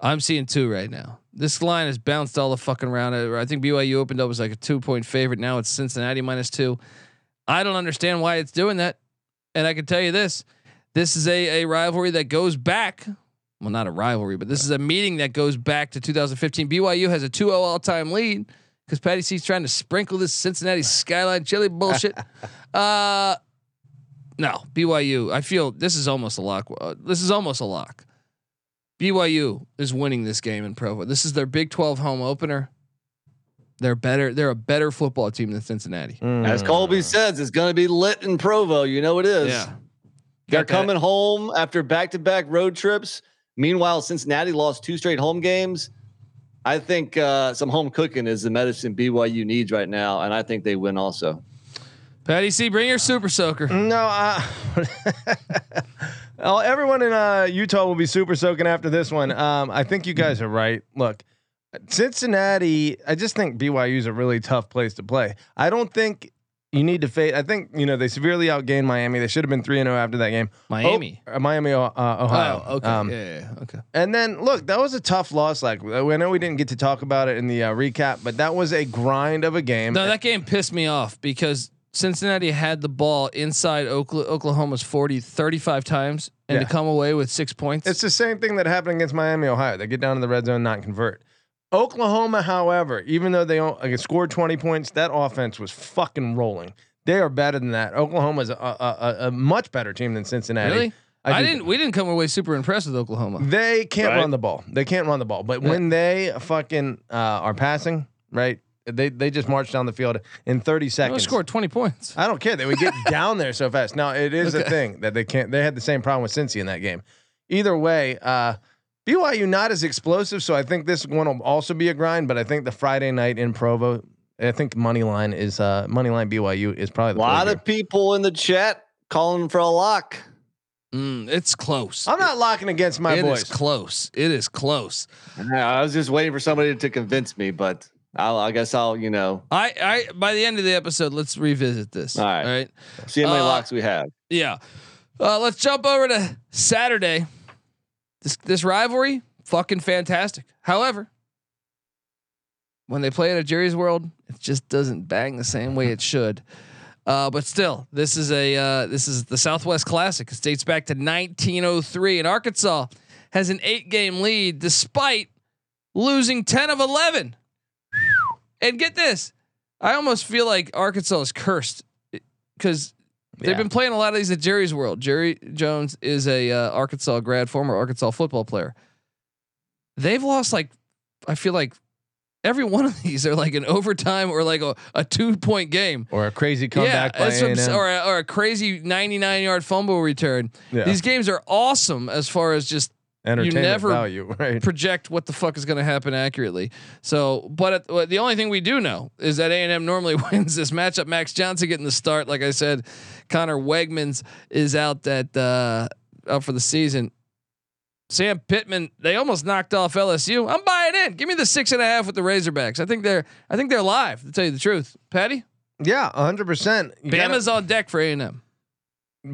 I'm seeing two right now. This line has bounced all the fucking around. I think BYU opened up as like a two point favorite. Now it's Cincinnati minus two. I don't understand why it's doing that. And I can tell you this this is a, a rivalry that goes back. Well, not a rivalry, but this is a meeting that goes back to 2015. BYU has a 2 0 all time lead because Patty C's trying to sprinkle this Cincinnati skyline chili bullshit. uh, no, BYU. I feel this is almost a lock. Uh, this is almost a lock. BYU is winning this game in Provo. This is their Big 12 home opener. They're better. They're a better football team than Cincinnati. As Colby says, it's going to be lit in Provo. You know it is. Yeah. They're coming home after back-to-back road trips. Meanwhile, Cincinnati lost two straight home games. I think uh, some home cooking is the medicine BYU needs right now, and I think they win also. Patty C, bring your super soaker. No, uh, everyone in uh, Utah will be super soaking after this one. Um, I think you guys are right. Look, Cincinnati. I just think BYU is a really tough place to play. I don't think you need to fade. I think you know they severely outgained Miami. They should have been three and zero after that game. Miami. Oh, uh, Miami, uh, Ohio. Oh, okay. Um, yeah, yeah, okay. And then look, that was a tough loss. Like I know we didn't get to talk about it in the uh, recap, but that was a grind of a game. No, that game pissed me off because Cincinnati had the ball inside Oklahoma's 40 35 times and Yeah. to come away with six points. It's the same thing that happened against Miami, Ohio. They get down in the red zone, and not convert. Oklahoma, however, even though they like, scored 20 points, that offense was fucking rolling. They are better than that. Oklahoma's a, a, a, a much better team than Cincinnati. really? I, do- didn't. We didn't come away super impressed with Oklahoma. They can't Right. run the ball. They can't run the ball. But when they fucking uh, are passing, right? They they just march down the field in 30 seconds. They seconds. scored 20 points. I don't care. They would get down there so fast. Now it is a thing that they can't. They had the same problem with Cincy in that game. Either way, uh, BYU not as explosive, so I think this one will also be a grind. But I think the Friday night in Provo, I think money line is uh, money line BYU is probably A lot play of people in the chat calling for a lock. Mm, it's close. I'm not locking against my It boys. is close. It is close. I was just waiting for somebody to convince me, but I'll, I guess I'll, you know, I, I by the end of the episode, let's revisit this. All right. All right. see how many Uh, locks we have. Yeah. Uh, let's jump over to Saturday. This this rivalry, fucking fantastic. However, when they play in a Jerry's World, it just doesn't bang the same way it should. Uh, but still, this is a uh, this is the Southwest Classic. It dates back to 1903, and Arkansas has an eight game lead despite losing 10 of 11. And get this, I almost feel like Arkansas is cursed because They've Yeah. been playing a lot of these at Jerry's World. Jerry Jones is a uh, Arkansas grad, former Arkansas football player. They've lost like I feel like every one of these are like an overtime or like a, a two point game. or a crazy comeback by that's what I'm A&M. s- or a, or a crazy 99 yard fumble return. Yeah. These games are awesome as far as just entertainment never value, right? project what the fuck is going to happen accurately. So, but at, well, the only thing we do know is that A and M normally wins this matchup. Max Johnson getting the start, like I said. Conner Weigman's is out that uh, out for the season. Sam Pittman, they almost knocked off LSU. I'm buying in. Give me the six and a half with the Razorbacks. I think they're I think they're live. To tell you the truth, Patty, Yeah, hundred percent. Bama's on deck for A and M.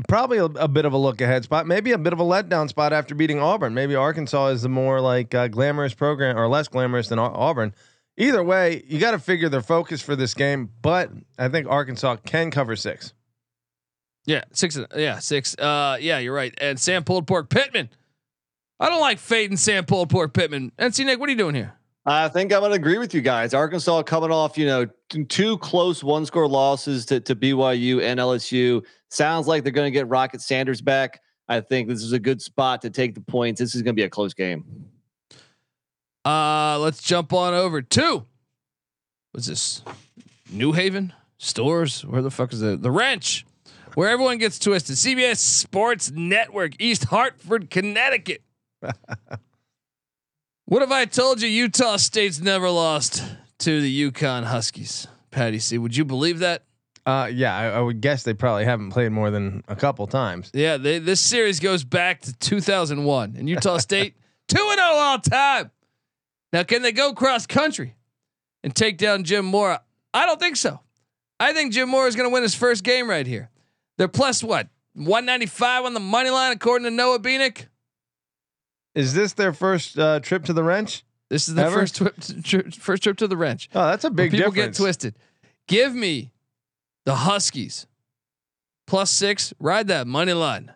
probably a, a bit of a look ahead spot, maybe a bit of a letdown spot after beating Auburn. Maybe Arkansas is the more like uh, glamorous program or less glamorous than Au- Auburn. Either way, you got to figure their focus for this game, but I think Arkansas can cover six. Yeah, six. Yeah, six. Uh, yeah, you're right. And Sam pulled pork Pittman. I don't like fading Sam pulled pork Pittman. NC Nick, what are you doing here? I think I'm going to agree with you guys. Arkansas coming off, you know, two close one score losses to, to BYU and LSU. Sounds like they're going to get Rocket Sanders back. I think this is a good spot to take the points. This is going to be a close game. Uh, let's jump on over to what's this? New Haven stores. Where the fuck is the the wrench? Where everyone gets twisted. CBS Sports Network, East Hartford, Connecticut. what have I told you? Utah State's never lost to the UConn Huskies. Patty C, would you believe that? Uh, yeah, I, I would guess they probably haven't played more than a couple times. Yeah, they, this series goes back to 2001 and Utah State 2 and 0 all time. Now, can they go cross country and take down Jim Mora? I don't think so. I think Jim Mora is going to win his first game right here. They're plus what? 195 on the money line, according to Noah Beanick. Is this their first uh, trip to the wrench? This is the Ever? first trip, trip, first trip to the wrench. Oh, that's a big people difference. get twisted. Give me the Huskies plus six. Ride that money line.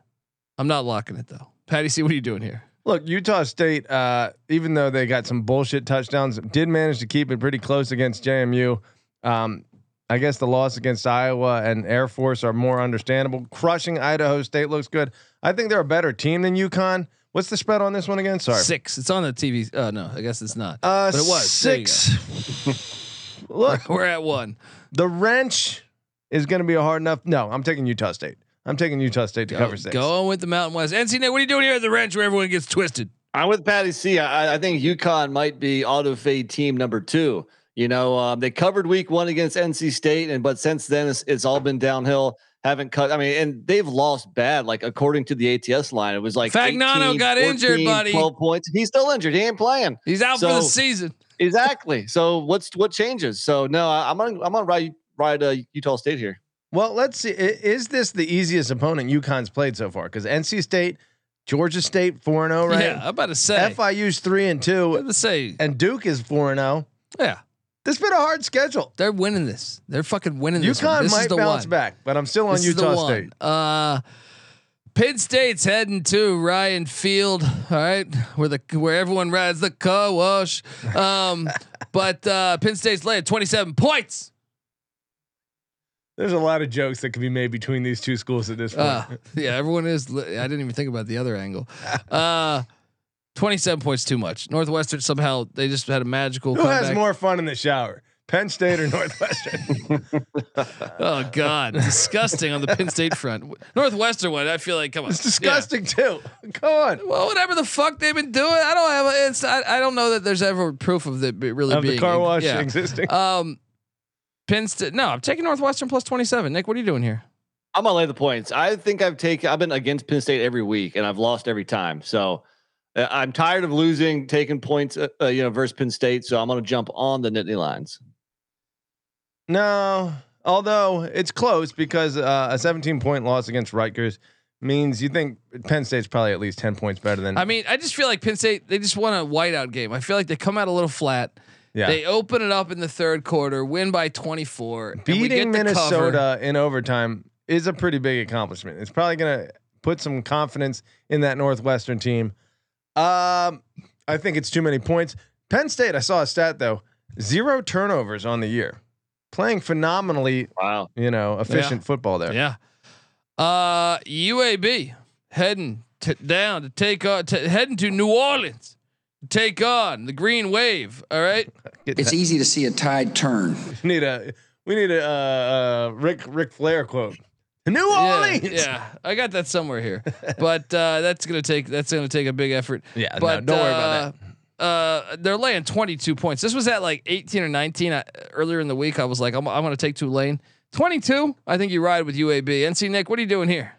I'm not locking it though. Patty C, what are you doing here? Look, Utah State, uh, even though they got some bullshit touchdowns, did manage to keep it pretty close against JMU. Um, I guess the loss against Iowa and Air Force are more understandable. Crushing Idaho State looks good. I think they're a better team than UConn. What's the spread on this one again? Sorry. Six. It's on the TV. Uh, no, I guess it's not. Uh, but it was. Six. Look, We're at one. the wrench is going to be a hard enough. No, I'm taking Utah State. I'm taking Utah State to Go, cover six. going with the Mountain West. NC Nick, what are you doing here at the wrench where everyone gets twisted? I'm with Patty C. I, I think UConn might be auto fade team number two. You know, um, they covered week one against NC State, and but since then it's, it's all been downhill. Haven't cut. I mean, and they've lost bad. Like according to the ATS line, it was like Fagnano 18, got injured, buddy. 12 points. He's still injured. He ain't playing. He's out for the season. Exactly. So what's what changes? So no, I, I'm gonna I'm gonna ride ride uh, Utah State here. Well, let's see. Is this the easiest opponent UConn's played so far? Because NC State, Georgia State, four and zero, right? Yeah, I'm about to say. FIU's three and I'm two, about to say. and Duke is four and zero. Yeah, This has been a hard schedule. they're winning this. They're fucking winning this. one. UConn This is might the bounce one. back, but I'm still on This Utah one. State. Uh, Penn State's heading to Ryan Field, all right, where the where everyone rides the car wash. Um, but uh, Penn State's laying 27 points. There's a lot of jokes that could be made between these two schools at this point. Uh, yeah, everyone is. I didn't even think about the other angle. Uh, 27 points too much. Northwestern somehow they just had a magical Who comeback. has more fun in the shower, Penn State or Northwestern? Oh God, disgusting on the Penn State front. Northwestern one, I feel like come on, it's disgusting too. Come on. Well, whatever the fuck they've been doing, I don't have. It's I, I don't know that there's ever proof of it really Of being the car wash yeah. existing. Um, Penn State. No, I'm taking Northwestern plus 27. Nick, what are you doing here? I'm gonna lay the points. I think I've taken. I've been against Penn State every week, and I've lost every time. So I'm tired of losing, taking points. Uh, uh, you know, versus Penn State. So I'm gonna jump on the Nittany Lions. No, although it's close because uh, a 17 point loss against Rutgers means you think Penn State's probably at least 10 points better than. I mean, I just feel like Penn State. They just won a whiteout game. I feel like they come out a little flat. yeah. They open it up in the third quarter, win by 24. and we Beating get the cover. Minnesota in overtime is a pretty big accomplishment. It's probably going to put some confidence in that Northwestern team. Um, I think it's too many points. Penn State, I saw a stat though, zero turnovers on the year, playing phenomenally, Wow. you know, efficient football there. Yeah. Uh, UAB heading to, down to take on, to, heading to New Orleans to take on the Green Wave. All right. It's easy to see a tide turn. we need a we need a uh, uh, Ric Ric Flair quote. New Yeah, Orleans. yeah, I got that somewhere here, but uh, that's gonna take that's gonna take a big effort. Yeah, no, but don't worry about that. Uh, they're laying 22 points. This was at like 18 or 19 uh, earlier in the week. I was like, I'm, I'm gonna take Tulane. 22. I think you ride with UAB. NC Nick, what are you doing here?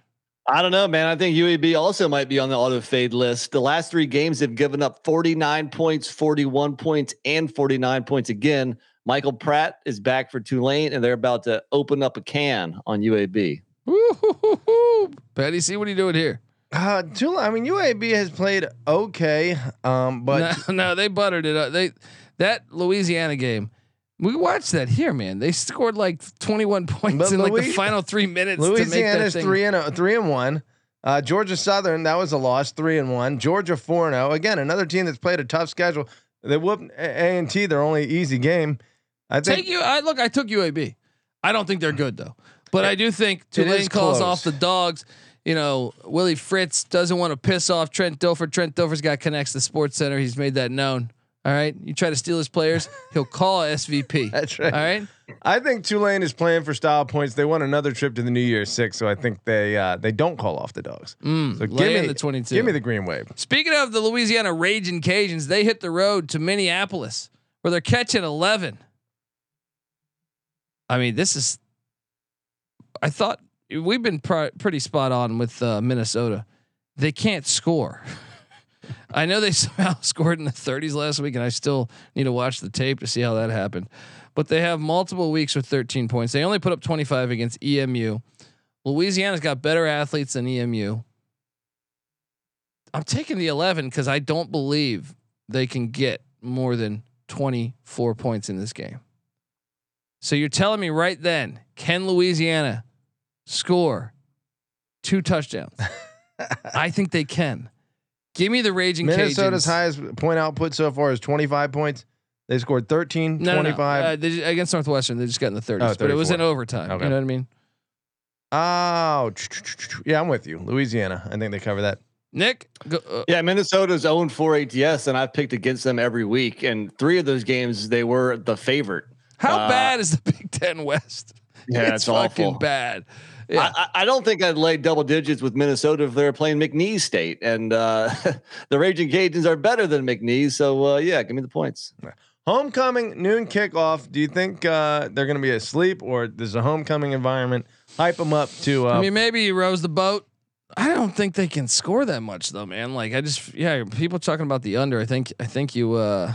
I don't know, man. I think UAB also might be on the auto fade list. The last three games have given up 49 points, 41 points, and 49 points again. Michael Pratt is back for Tulane, and they're about to open up a can on UAB. Woo-hoo-hoo-hoo. Patty C, what are you doing here? Uh, Tulane. I mean, UAB has played okay, um, but no, no, they buttered it up. They that Louisiana game. We watched that here, man. They scored like 21 points But in like the final three minutes. to make that Louisiana's three and a, three and one. Uh, Georgia Southern that was a loss, three and one. Georgia four and zero. Again, another team that's played a tough schedule. They whooped A and T their only easy game. I think Take you. I look. I took UAB. I don't think they're good though, but I do think Tulane calls off the dogs. You know, Willie Fritz doesn't want to piss off Trent Dilfer. Trent Dilfer's got connects to Sports Center. He's made that known. All right, you try to steal his players, he'll call SVP. That's right. All right. I think Tulane is playing for style points. They won another trip to the New Year's Six, so I think they uh, they don't call off the dogs. Mm, So give me the 22. Give me the green wave. Speaking of the Louisiana Raging Cajuns, they hit the road to Minneapolis where they're catching 11. I mean, this is. I thought we've been pr- pretty spot on with uh, Minnesota. They can't score. I know they somehow scored in the 30s last week, and I still need to watch the tape to see how that happened. But they have multiple weeks with 13 points. They only put up 25 against EMU. Louisiana's got better athletes than EMU. I'm taking the 11 because I don't believe they can get more than 24 points in this game. So you're telling me right then, can Louisiana score two touchdowns? I think they can. Give me the Raging Minnesota's Cajuns. highest point output so far is 25 points. They scored 13, no, no, no. 25. Uh, they, ju- against Northwestern, they just got in the 30s, Oh, but it was in overtime. Okay. You know what I mean? Oh, yeah, I'm with you. Louisiana. I think they cover that. Nick, go, uh, Yeah, Minnesota's 0 4 ATS, and I've picked against them every week. And three of those games, they were the favorite. how Uh, bad is the Big Ten West? Yeah, it's fucking awful. bad. Yeah. I, I I don't think I'd lay double digits with Minnesota if they were playing McNeese State, and uh, the Raging Cajuns are better than McNeese. So uh, yeah, give me the points. Homecoming noon kickoff. Do you think uh, they're going to be asleep or there's a homecoming environment? Hype them up to. Uh, I mean, maybe he rows the boat. I don't think they can score that much though, man. Like I just yeah, people talking about the under. I think I think you uh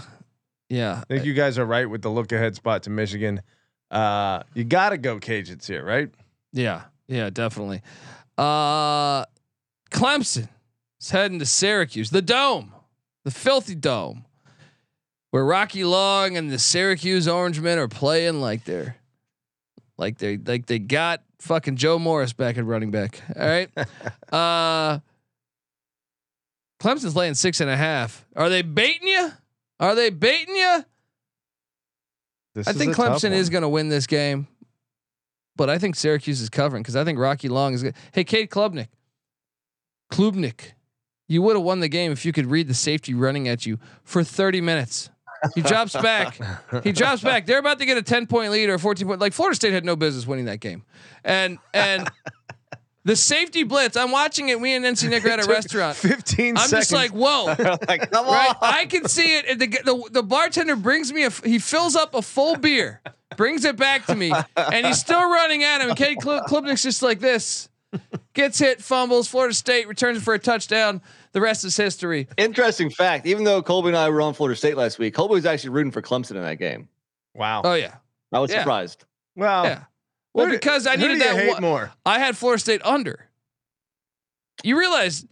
yeah. I think you guys are right with the look ahead spot to Michigan. Uh, you got to go Cajuns here, right? Yeah, yeah, definitely. Uh Clemson is heading to Syracuse, the dome, the filthy dome, where Rocky Long and the Syracuse Orange Men are playing like they're like they like they got fucking Joe Morris back at running back. All right. uh Clemson's laying six and a half. Are they baiting you? Are they baiting you? This I think Clemson is going to win this game, but I think Syracuse is covering because I think Rocky Long is good. Hey, Cade Klubnik, Klubnik, you would have won the game if you could read the safety running at you for 30 minutes. He drops back. He drops back. They're about to get a 10 point lead or a 14 point. Like Florida State had no business winning that game. And and the safety blitz, I'm watching it. We and NC Nick are at a restaurant. 15 I'm seconds. just like, whoa. like, come Right, on. I can see it. And the, the the bartender brings me a, He fills up a full beer, brings it back to me, and he's still running at him. And Kenny Klu- Klubnik's just like this, gets hit, fumbles. Florida State returns for a touchdown. The rest is history. Interesting fact. Even though Colby and I were on Florida State last week, Colby was actually rooting for Clemson in that game. wow. Oh yeah, I was Yeah. surprised. well, yeah. Well, because I needed that. hate one- more. I had Florida State under. You realize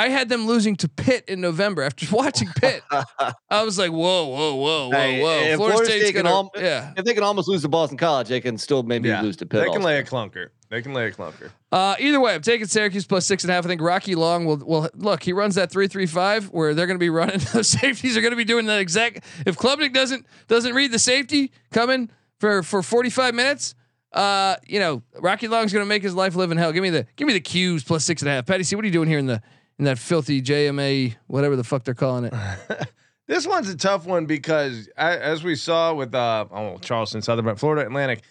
I had them losing to Pitt in November after watching Pitt. I was like, whoa, whoa, whoa, whoa, Hey, whoa. if Florida, Florida State's State gonna, al- yeah. If they can almost lose to Boston College, they can still maybe Yeah. lose to Pitt. They can also. lay a clunker. They can lay a clunker. Uh, either way, I'm taking Syracuse plus six and a half. I think Rocky Long will will look. He runs that three three five where they're going to be running. The safeties are going to be doing that exact. If Klubnik doesn't doesn't read the safety coming for for 45 minutes, uh, you know Rocky Long's going to make his life live in hell. Give me the give me the 'Cuse plus six and a half. Patty, see what are you doing here in the in that filthy JMA whatever the fuck they're calling it? This one's a tough one because a- as we saw with uh, oh, Charleston, Southern, Florida Atlantic,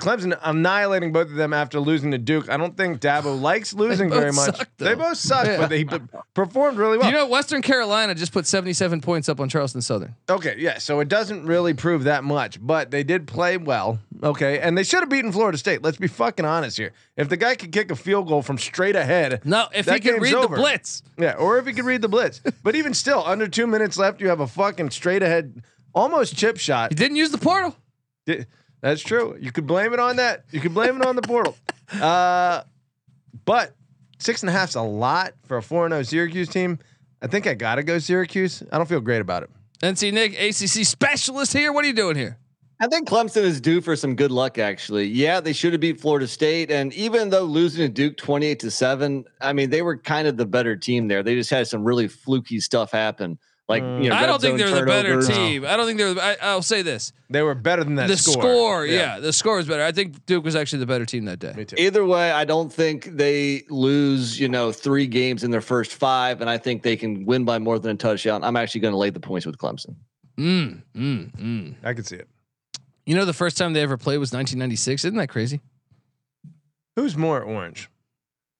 Clemson annihilating both of them after losing to Duke. I don't think Dabo likes losing very much. suck, they both suck, Yeah. but they p- performed really well. you know, Western Carolina just put 77 points up on Charleston Southern. Okay, yeah. So it doesn't really prove that much, but they did play well. Okay, and they should have beaten Florida State. Let's be fucking honest here. If the guy could kick a field goal from straight ahead, No, if he can read over. the blitz. yeah, or if he could read the blitz. but even still, under two minutes left, you have a fucking straight ahead, almost chip shot. He didn't use the portal. Di- That's true. You could blame it on that. You could blame it on the portal. Uh, but six and a half's a lot for a 4 0 Syracuse team. I think I got to go Syracuse. I don't feel great about it. NC Nick, ACC specialist here. What are you doing here? I think Clemson is due for some good luck, actually. Yeah, they should have beat Florida State. And even though losing to Duke 28 to 7, I mean, they were kind of the better team there. They just had some really fluky stuff happen. Like, you know, I don't think they're the better turnovers. team. I don't think they're. I, I'll say this: They were better than that the score. score, yeah. the score is better. I think Duke was actually the better team that day. Me too. Either way, I don't think they lose, you know, three games in their first five. And I think they can win by more than a touchdown. I'm actually going to lay the points with Clemson. Mm, mm, mm. I can see it. You know, the first time they ever played was 1996. Isn't that crazy? Who's more orange?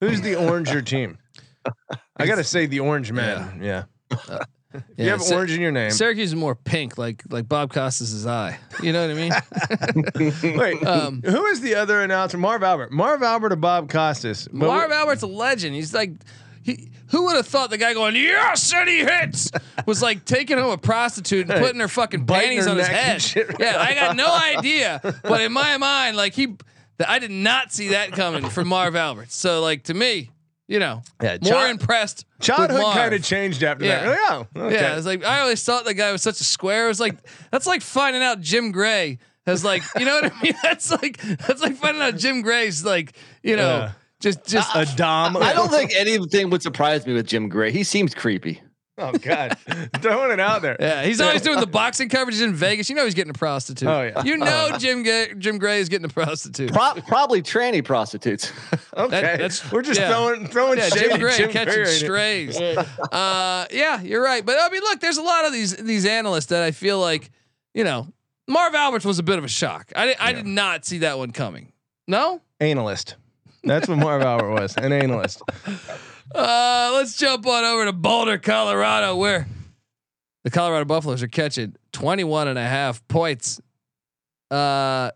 Who's the oranger team? I got to say the orange man. Yeah. you have Sy- orange in your name. Syracuse is more pink, like like Bob Costas' eye. You know what I mean? Wait, Um, who is the other announcer? Marv Albert. Marv Albert or Bob Costas? But Marv we- Albert's a legend. He's like, he, who would have thought the guy going, yes, and he hits, was like taking home a prostitute and putting her fucking Biting panties her on his head. Yeah, I got no idea. But in my mind, like he, I did not see that coming from Marv Albert. So like to me, you know, Yeah, more child- impressed. with Childhood kind of changed after Yeah. that. Oh, okay. Yeah, it's like I always thought the guy was such a square. It was like that's like finding out Jim Gray has like you know what I mean. That's like that's like finding out Jim Gray's like you know Yeah. just just a dom. I don't think anything would surprise me with Jim Gray. He seems creepy. Oh God, throwing it out there. Yeah, he's always doing the boxing coverages in Vegas. You know he's getting a prostitute. Oh, yeah. You know Jim Gray, Jim Gray is getting a prostitute. Pro- probably tranny prostitutes. Okay, That- that's- we're just yeah. throwing throwing Yeah, Jim Gray Jim catching Gray strays. Uh, yeah, you're right. But I mean, look, there's a lot of these these analysts that I feel like, you know, Marv Alberts was a bit of a shock. I did, I did not see that one coming. No. Analyst. That's what Marv Albert was, an analyst. Uh, let's jump on over to Boulder, Colorado, where the Colorado Buffaloes are catching 21 and a half points. Uh,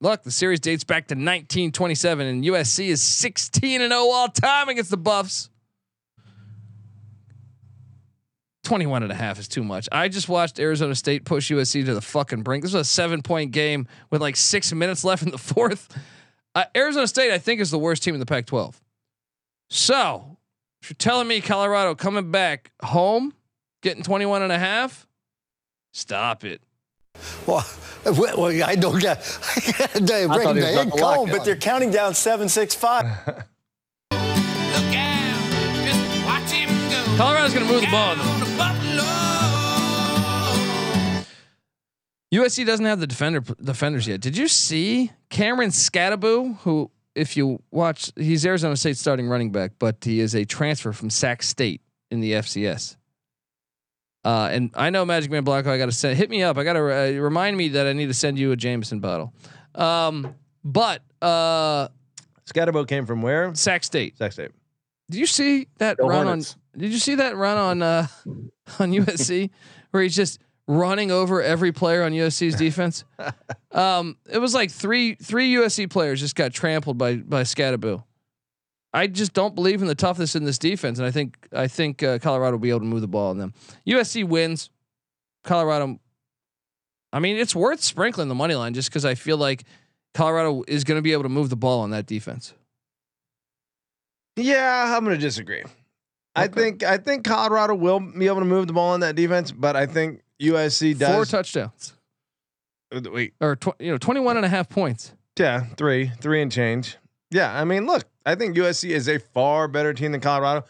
look, the series dates back to 1927, and USC is 16 and 0 all time against the Buffs. 21 and a half is too much. I just watched Arizona State push USC to the fucking brink. This was a seven point game with like six minutes left in the fourth. Uh, Arizona State, I think, is the worst team in the Pac 12. So, you're telling me Colorado coming back home, getting 21 and a half, stop it. Well, well, well, I don't get. They thought bring the was about lock home, it. but they're counting down seven, six, five. Colorado's going to move the ball. though. USC doesn't have the defender defenders yet. Did you see Cameron Skattebo, who, if you watch, he's Arizona State starting running back, but he is a transfer from Sac State in the FCS. Uh, and I know Magic Man Blacko. I got to send hit me up. I got to uh, remind me that I need to send you a Jameson bottle. Um, but uh, Skattebo came from where? Sac State. Sac State. Did you see that Go run Hornets. on? Did you see that run on uh, on USC where he's just running over every player on USC's defense? Um, it was like three three USC players just got trampled by by Skattebo. I just don't believe in the toughness in this defense, and I think I think uh, Colorado will be able to move the ball on them. USC wins. Colorado. I mean, it's worth sprinkling the money line just because I feel like Colorado is going to be able to move the ball on that defense. Yeah, I'm going to disagree. I think I think Colorado will be able to move the ball on that defense, but I think USC does. Four touchdowns. Wait, or tw- you know 21 and a half points. yeah, three, three and change. Yeah, I mean, look, I think USC is a far better team than Colorado.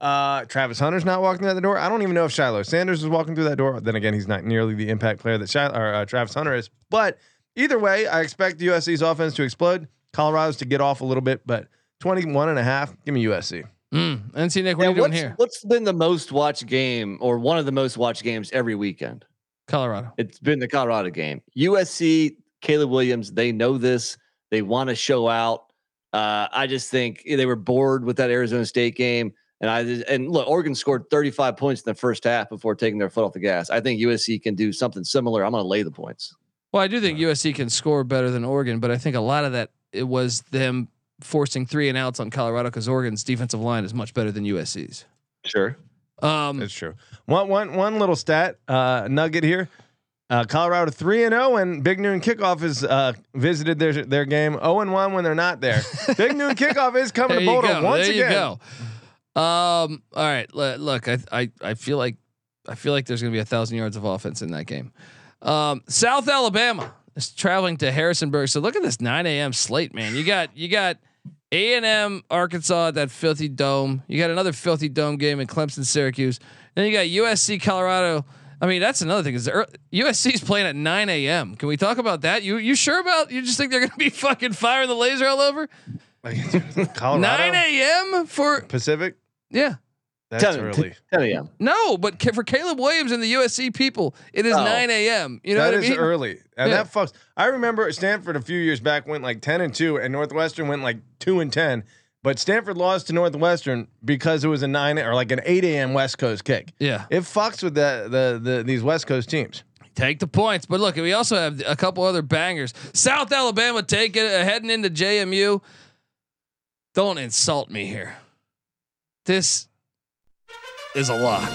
Uh, Travis Hunter's not walking out the door. I don't even know if Shiloh Sanders is walking through that door. Then again, he's not nearly the impact player that Shiloh, or, uh, Travis Hunter is. But either way, I expect USC's offense to explode. Colorado's to get off a little bit, but 21 and a half, give me USC. Mm. NC Nick, what yeah, are you doing here? What's been the most watched game or one of the most watched games every weekend? Colorado. It's been the Colorado game. USC, Caleb Williams, they know this. They want to show out. Uh, I just think they were bored with that Arizona State game. And I and look, Oregon scored 35 points in the first half before taking their foot off the gas. I think USC can do something similar. I'm going to lay the points. Well, I do think USC can score better than Oregon, but I think a lot of that it was them forcing three and outs on Colorado because Oregon's defensive line is much better than USC's. Sure. Um, That's true. One one one little stat uh, nugget here. Uh, Colorado three and zero, and Big Noon Kickoff has uh, visited their their game zero and one when they're not there. Big Noon Kickoff is coming to Boulder go. once there again. you go. Um, all right. l- Look, I, I I feel like I feel like there's gonna be a thousand yards of offense in that game. Um, South Alabama is traveling to Harrisonburg. So look at this 9 a.m. slate, man. You got you got A and M Arkansas at that filthy dome. You got another filthy dome game in Clemson Syracuse. Then you got USC Colorado. I mean, that's another thing. Is USC's playing at 9 a.m. Can we talk about that? You you sure about? You just think they're gonna be fucking firing the laser all over? Colorado 9 a.m. for Pacific. yeah. That's 10, early. 10 a.m. No, but ca- for Caleb Williams and the USC people, it is Oh. 9 a.m. You know That what I is mean? early, and Yeah. that fucks. I remember Stanford a few years back went like ten and two, and Northwestern went like two and ten. But Stanford lost to Northwestern because it was a nine or like an eight a.m. West Coast kick. Yeah. It fucks with the the, the these West Coast teams. Take the points. But look, we also have a couple other bangers. South Alabama taking it, uh, heading into JMU. Don't insult me here. This is a lock.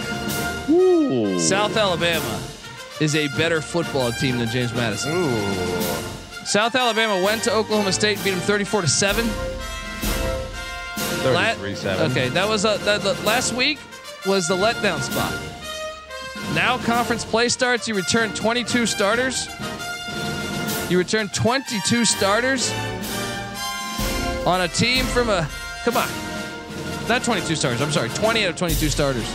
South Alabama is a better football team than James Madison. South Alabama went to Oklahoma State, beat them 34 to 7. La- 33-7. Okay, that was a, that, that last week was the letdown spot. Now conference play starts. You return 22 starters. You return 22 starters on a team from a come on, not 22 starters. I'm sorry, 20 out of 22 starters.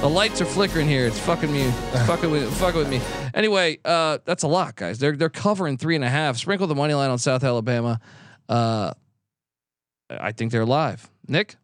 The lights are flickering here. It's fucking me. It's fucking with, fucking with me. Anyway, uh, that's a lot, guys. They're they're covering three and a half. Sprinkle the money line on South Alabama. Uh, I think they're live. Nick.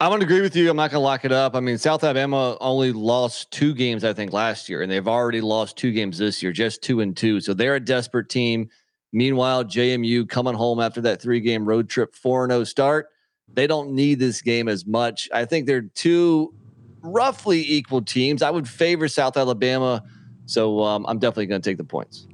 I'm to agree with you. I'm not going to lock it up. I mean, South Alabama only lost two games, I think, last year, and they've already lost two games this year, just two and two. So they're a desperate team. Meanwhile, JMU coming home after that three game road trip, 4 0 start. They don't need this game as much. I think they're two roughly equal teams. I would favor South Alabama. So um, I'm definitely going to take the points.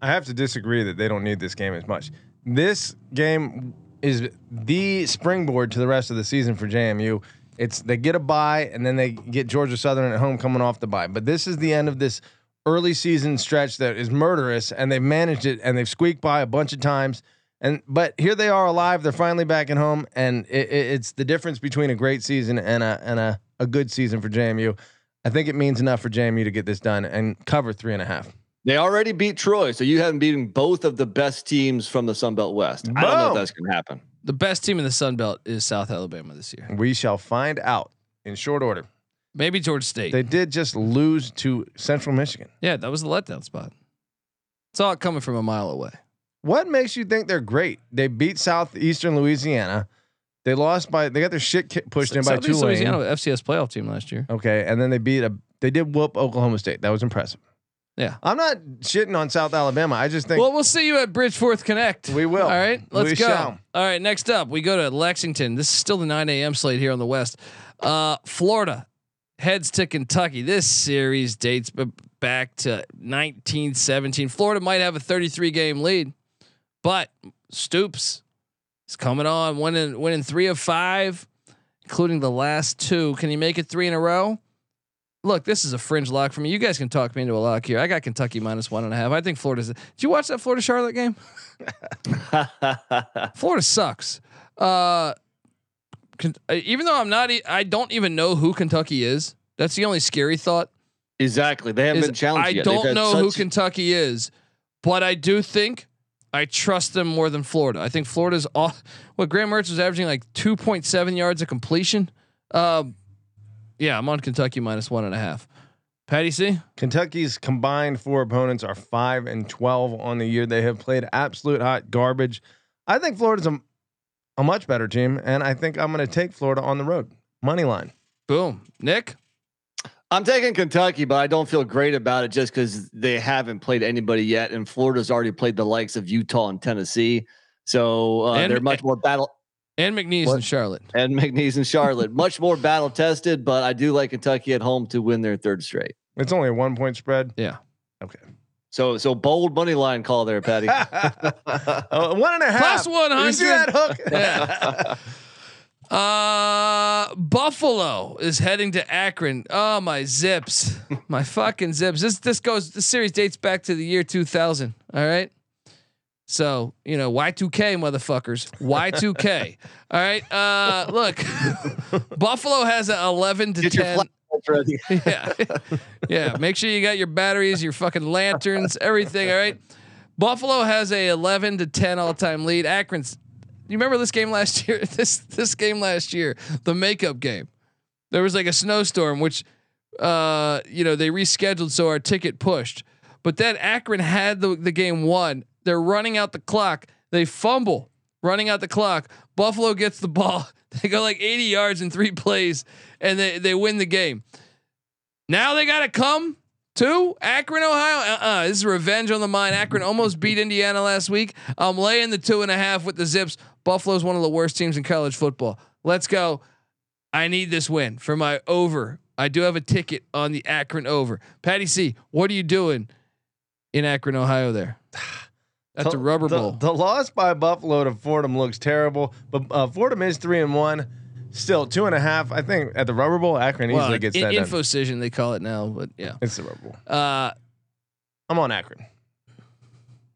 I have to disagree that they don't need this game as much. This game is the springboard to the rest of the season for JMU. It's they get a bye and then they get Georgia Southern at home coming off the bye. But this is the end of this early season stretch that is murderous and they've managed it and they've squeaked by a bunch of times. And but here they are alive. They're finally back at home, and it, it, it's the difference between a great season and a and a, a good season for JMU. I think it means enough for JMU to get this done and cover three and a half. They already beat Troy, so you haven't beaten both of the best teams from the Sun Belt West. I don't know if that's going to happen. The best team in the Sun Belt is South Alabama this year. We shall find out in short order. Maybe Georgia State. They did just lose to Central Michigan. yeah, that was the letdown spot. Saw it coming from a mile away. What makes you think they're great? They beat Southeastern Louisiana. They lost by they got their shit ki- pushed in by Southeast Tulane. Louisiana FCS playoff team last year. Okay, and then they beat a they did whoop Oklahoma State. That was impressive. Yeah. I'm not shitting on South Alabama. I just think Well, we'll see you at Bridgeforth Connect. We will. All right, let's We go. shall. All right, next up, we go to Lexington. This is still the 9 a.m. slate here on the West. Uh, Florida heads to Kentucky. This series dates back to 1917. Florida might have a 33 game lead, but Stoops is coming on, winning winning three of five, including the last two. Can he make it three in a row? Look, this is a fringe lock for me. You guys can talk me into a lock here. I got Kentucky minus one and a half. I think Florida's. Did you watch that Florida Charlotte game? Florida sucks. Uh, uh, even though I'm not, I don't even know who Kentucky is. That's the only scary thought. exactly. They haven't been challenged I yet. Don't know who Kentucky is, but I do think I trust them more than Florida. I think Florida's off. What Graham Mertz was averaging like 2.7 yards of completion. Um, yeah, I'm on Kentucky minus one and a half. Patty C. Kentucky's combined four opponents are five and twelve on the year. They have played absolute hot garbage. I think Florida's a, a much better team, and I think I'm going to take Florida on the road money line. Boom. Nick. I'm taking Kentucky, but I don't feel great about it just because they haven't played anybody yet, and Florida's already played the likes of Utah and Tennessee, so uh, And- they're much more battle. And McNeese What? and Charlotte. And McNeese and Charlotte, much more battle tested, but I do like Kentucky at home to win their third straight. It's only a one point spread. Yeah. Okay. So, so bold money line call there, Patty. Uh, one and a half. Plus 100. You see that hook? Yeah. Uh, Buffalo is heading to Akron. Oh my zips, my fucking zips. This this goes. The series dates back to the year 2000. All right. So you know Y2K motherfuckers. Y2K. all right. Uh, look, Buffalo has an 11 to Get 10. ready. yeah. yeah. Make sure you got your batteries, your fucking lanterns, everything. All right. Buffalo has a 11 to 10 all time lead. Akron's. You remember this game last year? This this game last year, the makeup game. There was like a snowstorm, which, uh, you know, they rescheduled so our ticket pushed. But then Akron had the the game won. They're running out the clock. They fumble, running out the clock. Buffalo gets the ball. They go like 80 yards in three plays, and they they win the game. Now they got to come Two, Akron, Ohio. Uh-uh. This is revenge on the mind. Akron almost beat Indiana last week. I'm laying the two and a half with the Zips. Buffalo's one of the worst teams in college football. Let's go. I need this win for my over. I do have a ticket on the Akron over. Patty C, what are you doing in Akron, Ohio? There That's the Rubber the, Bowl. The loss by Buffalo to Fordham looks terrible, but uh, Fordham is three and one. Still two and a half. I think at the Rubber Bowl, Akron well, easily gets in, that done. Infocision they call it now, but yeah. It's the Rubber Bowl. Uh, I'm on Akron.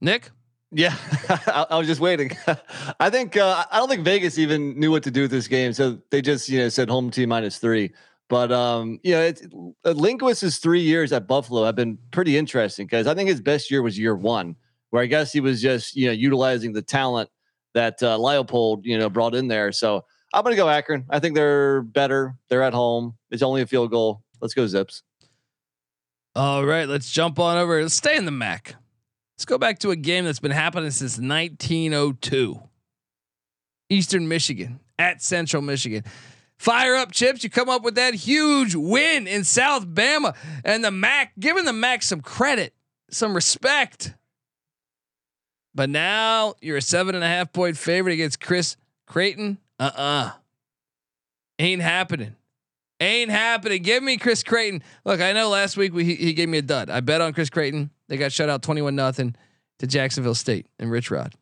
Nick, Yeah, I, I was just waiting. I think uh, I don't think Vegas even knew what to do with this game, so they just you know said home team minus three. But um, you know, it's, uh, Linguist's three years at Buffalo have been pretty interesting because I think his best year was year one, where I guess he was just you know utilizing the talent that uh, Leipold you know brought in there. So I'm gonna go Akron. I think they're better. They're at home. It's only a field goal. Let's go Zips. All right, let's jump on over. Let's stay in the MAC. Let's go back to a game that's been happening since 1902. Eastern Michigan at Central Michigan. Fire up chips. You come up with that huge win in South Bama and the MAC, giving the MAC some credit, some respect. But now you're a seven and a half point favorite against Chris Creighton. Uh uh-uh. uh. Ain't happening. Ain't happening. Give me Chris Creighton. Look, I know last week we, he, he gave me a dud. I bet on Chris Creighton. They got shut out 21 nothing to Jacksonville State and Rich Rod.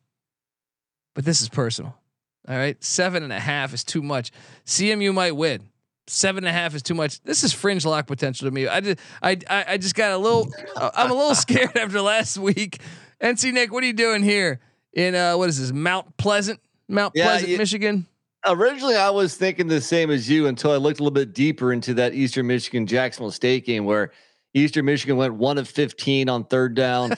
But this is personal. All right. Seven and a half is too much. CMU might win. Seven and a half is too much. This is fringe lock potential to me. I just, I, I, I just got a little, I'm a little scared after last week. NC Nick, what are you doing here in, uh, what is this? Mount Pleasant, Mount Yeah, Pleasant, you- Michigan. Originally, I was thinking the same as you until I looked a little bit deeper into that Eastern Michigan Jacksonville State game where Eastern Michigan went one of 15 on third down,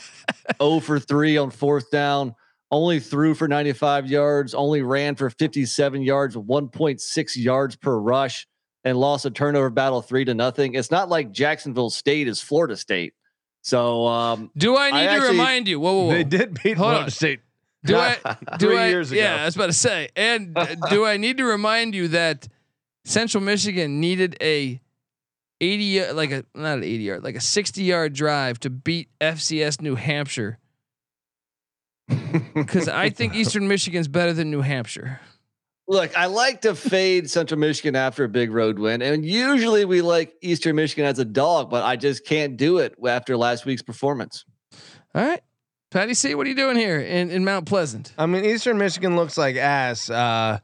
0 for 3 on fourth down, only threw for 95 yards, only ran for 57 yards, 1.6 yards per rush, and lost a turnover battle three to nothing. It's not like Jacksonville State is Florida State. So, um, Do I need I to actually- remind you? Whoa, whoa, whoa. They did beat Hold Florida on. State. Do not I? Do I? years ago. Yeah, I was about to say. And do I need to remind you that Central Michigan needed a eighty, y- like a not an eighty yard, like a sixty yard drive to beat FCS New Hampshire? Because I think Eastern Michigan's better than New Hampshire. Look, I like to fade Central Michigan after a big road win, and usually we like Eastern Michigan as a dog, but I just can't do it after last week's performance. All right, Patty C, what are you doing here in, in Mount Pleasant? I mean, Eastern Michigan looks like ass. Uh,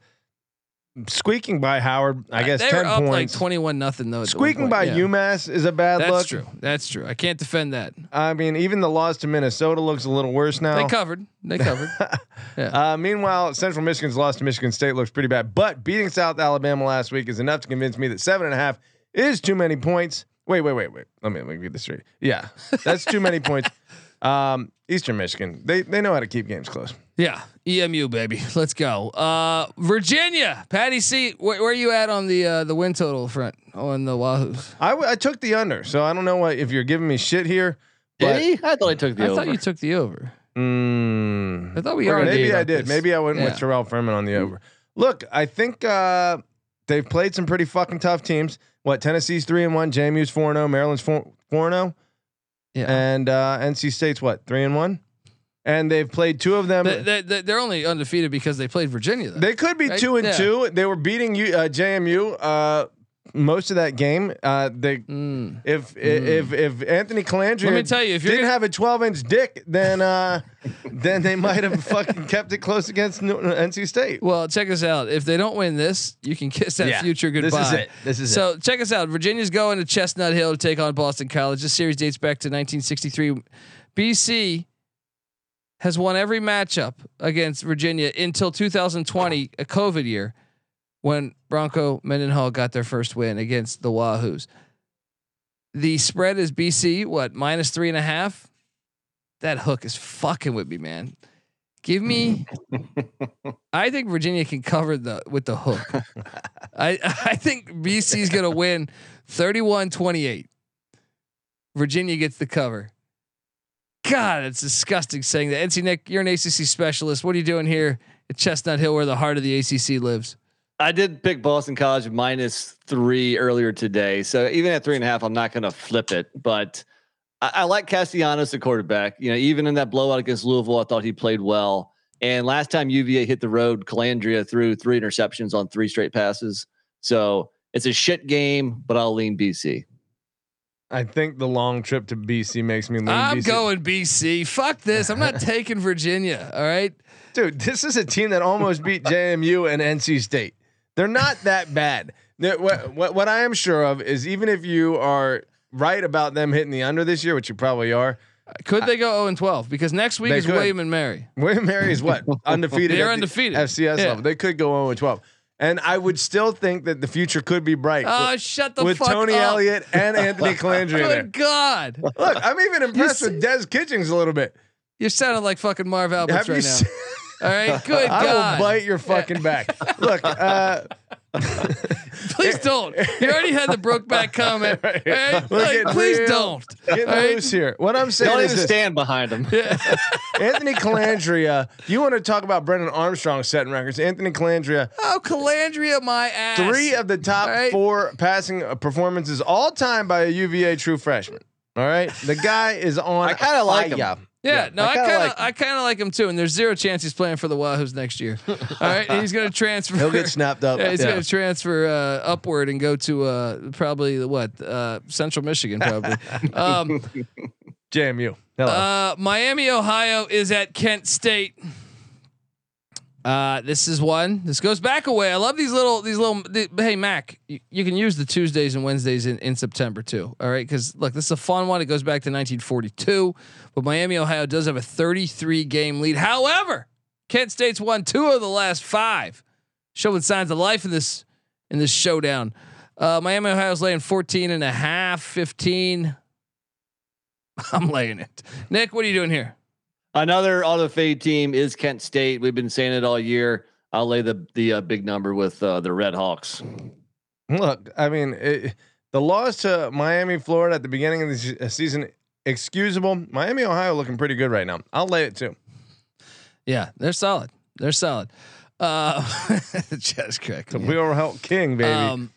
squeaking by Howard, I guess Uh, they ten were up like points. twenty one nothing though. at the one Squeaking by Yeah. UMass is a bad That's look. That's true. That's true. I can't defend that. I mean, even the loss to Minnesota looks a little worse now. They covered. They covered. Uh, meanwhile, Central Michigan's loss to Michigan State looks pretty bad. But beating South Alabama last week is enough to convince me that seven and a half is too many points. Wait, wait, wait, wait. Let me let me get this straight. Yeah, that's too many points. Um, Eastern Michigan, they they know how to keep games close. Yeah, EMU baby. Let's go. Uh, Virginia, Patty C. Where, where are you at on the uh, the win total front on the Wahoos? I, w- I took the under, so I don't know what if you're giving me shit here. Did But he? I thought I took the I over. thought you took the over. mm, I thought we We're already. maybe I did. this. Maybe I went Yeah. with Terrell Furman on the over. Look, I think uh, they've played some pretty fucking tough teams. What Tennessee's three and one, JMU's four and zero, Maryland's four four and zero, Yeah. and uh, NC State's what three and one, and they've played two of them. They, they, they- they're only undefeated because they played Virginia. Though. They could be Right? two and Yeah. two. They were beating you, uh, JMU uh, most of that game. Uh, they Mm. if if if Anthony Colandrea Let me tell you, if you're didn't gonna- have a 12 inch dick, then uh, then they might have fucking kept it close against NC State. Well, check us out. If they don't win this, you can kiss that Yeah, future this goodbye. is it. This is so check us out. Virginia's going to Chestnut Hill to take on Boston College. This series dates back to 1963. BC has won every matchup against Virginia until 2020, a COVID year, when Bronco Mendenhall got their first win against the Wahoos. The spread is BC what minus three and a half. That hook is fucking with me, man. Give me. I think Virginia can cover the with the hook. I I think BC's gonna win 31-28. Virginia gets the cover. God, it's disgusting saying that. NC Nick, you're an ACC specialist. What are you doing here at Chestnut Hill, where the heart of the ACC lives? I did pick Boston College minus three earlier today. So even at three and a half, I'm not going to flip it. But I, I like Castellanos, the quarterback. You know, even in that blowout against Louisville, I thought he played well. And last time UVA hit the road, Colandrea threw three interceptions on three straight passes. So it's a shit game, but I'll lean BC. I think the long trip to BC makes me lean I'm BC. going BC. Fuck this. I'm not taking Virginia. All right. Dude, this is a team that almost beat JMU and NC State. They're not that bad. What, what, what I am sure of is even if you are right about them hitting the under this year, which you probably are, Could they go 0 and 12? Because next week is could. William and Mary. William and Mary is what undefeated. They're at the undefeated. FCS Yeah. level. They could go 0 and 12, and I would still think that the future could be bright. Oh, with- shut the with fuck Tony up. Elliott and Anthony Colandrea there. Good God. Look, I'm even impressed You with Des Kitchings a little bit. You're sounding like fucking Marv Alberts right now. Seen- All right. Good I God. will bite your fucking back. Look, uh, Please don't. You already had the broke back comment. All right? We're Like, getting please real- don't. getting All right? loose here. What I'm saying Don't is even this. stand behind him. Anthony Colandrea. You want to talk about Brennan Armstrong setting records? Anthony Colandrea, Oh, Colandrea, my ass. three of the top All right. four passing uh, performances all time by a UVA true freshman. All right, the guy is on. I kinda like him. Yeah, no, I I kinda like I kind of like him too. And there's zero chance he's playing for the Wahoos next year. All right, he's going to transfer. He'll get snapped up. Yeah, he's Yeah. going to transfer uh, upward and go to uh, probably the what uh, Central Michigan, probably. um, JMU. Hello. uh, Miami, Ohio is at Kent State. Uh, this is one. This goes back away. I love these little, these little. The, hey, Mac, you, you can use the Tuesdays and Wednesdays in, in September too. All right, because look, this is a fun one. It goes back to 1942, but Miami, Ohio does have a 33 game lead. However, Kent State's won two of the last five, showing signs of life in this in this showdown. Uh, Miami, Ohio's laying 14 and a half, 15. I'm laying it. Nick, what are you doing here? Another auto fade team is Kent State. We've been saying it all year. I'll lay the the uh, big number with uh, the Red Hawks. Look, I mean, it, the loss to Miami, Florida at the beginning of the uh, season, excusable. Miami, Ohio, looking pretty good right now. I'll lay it too. Yeah, they're solid. They're solid. Uh, just correct. The Will Help King, baby. Um,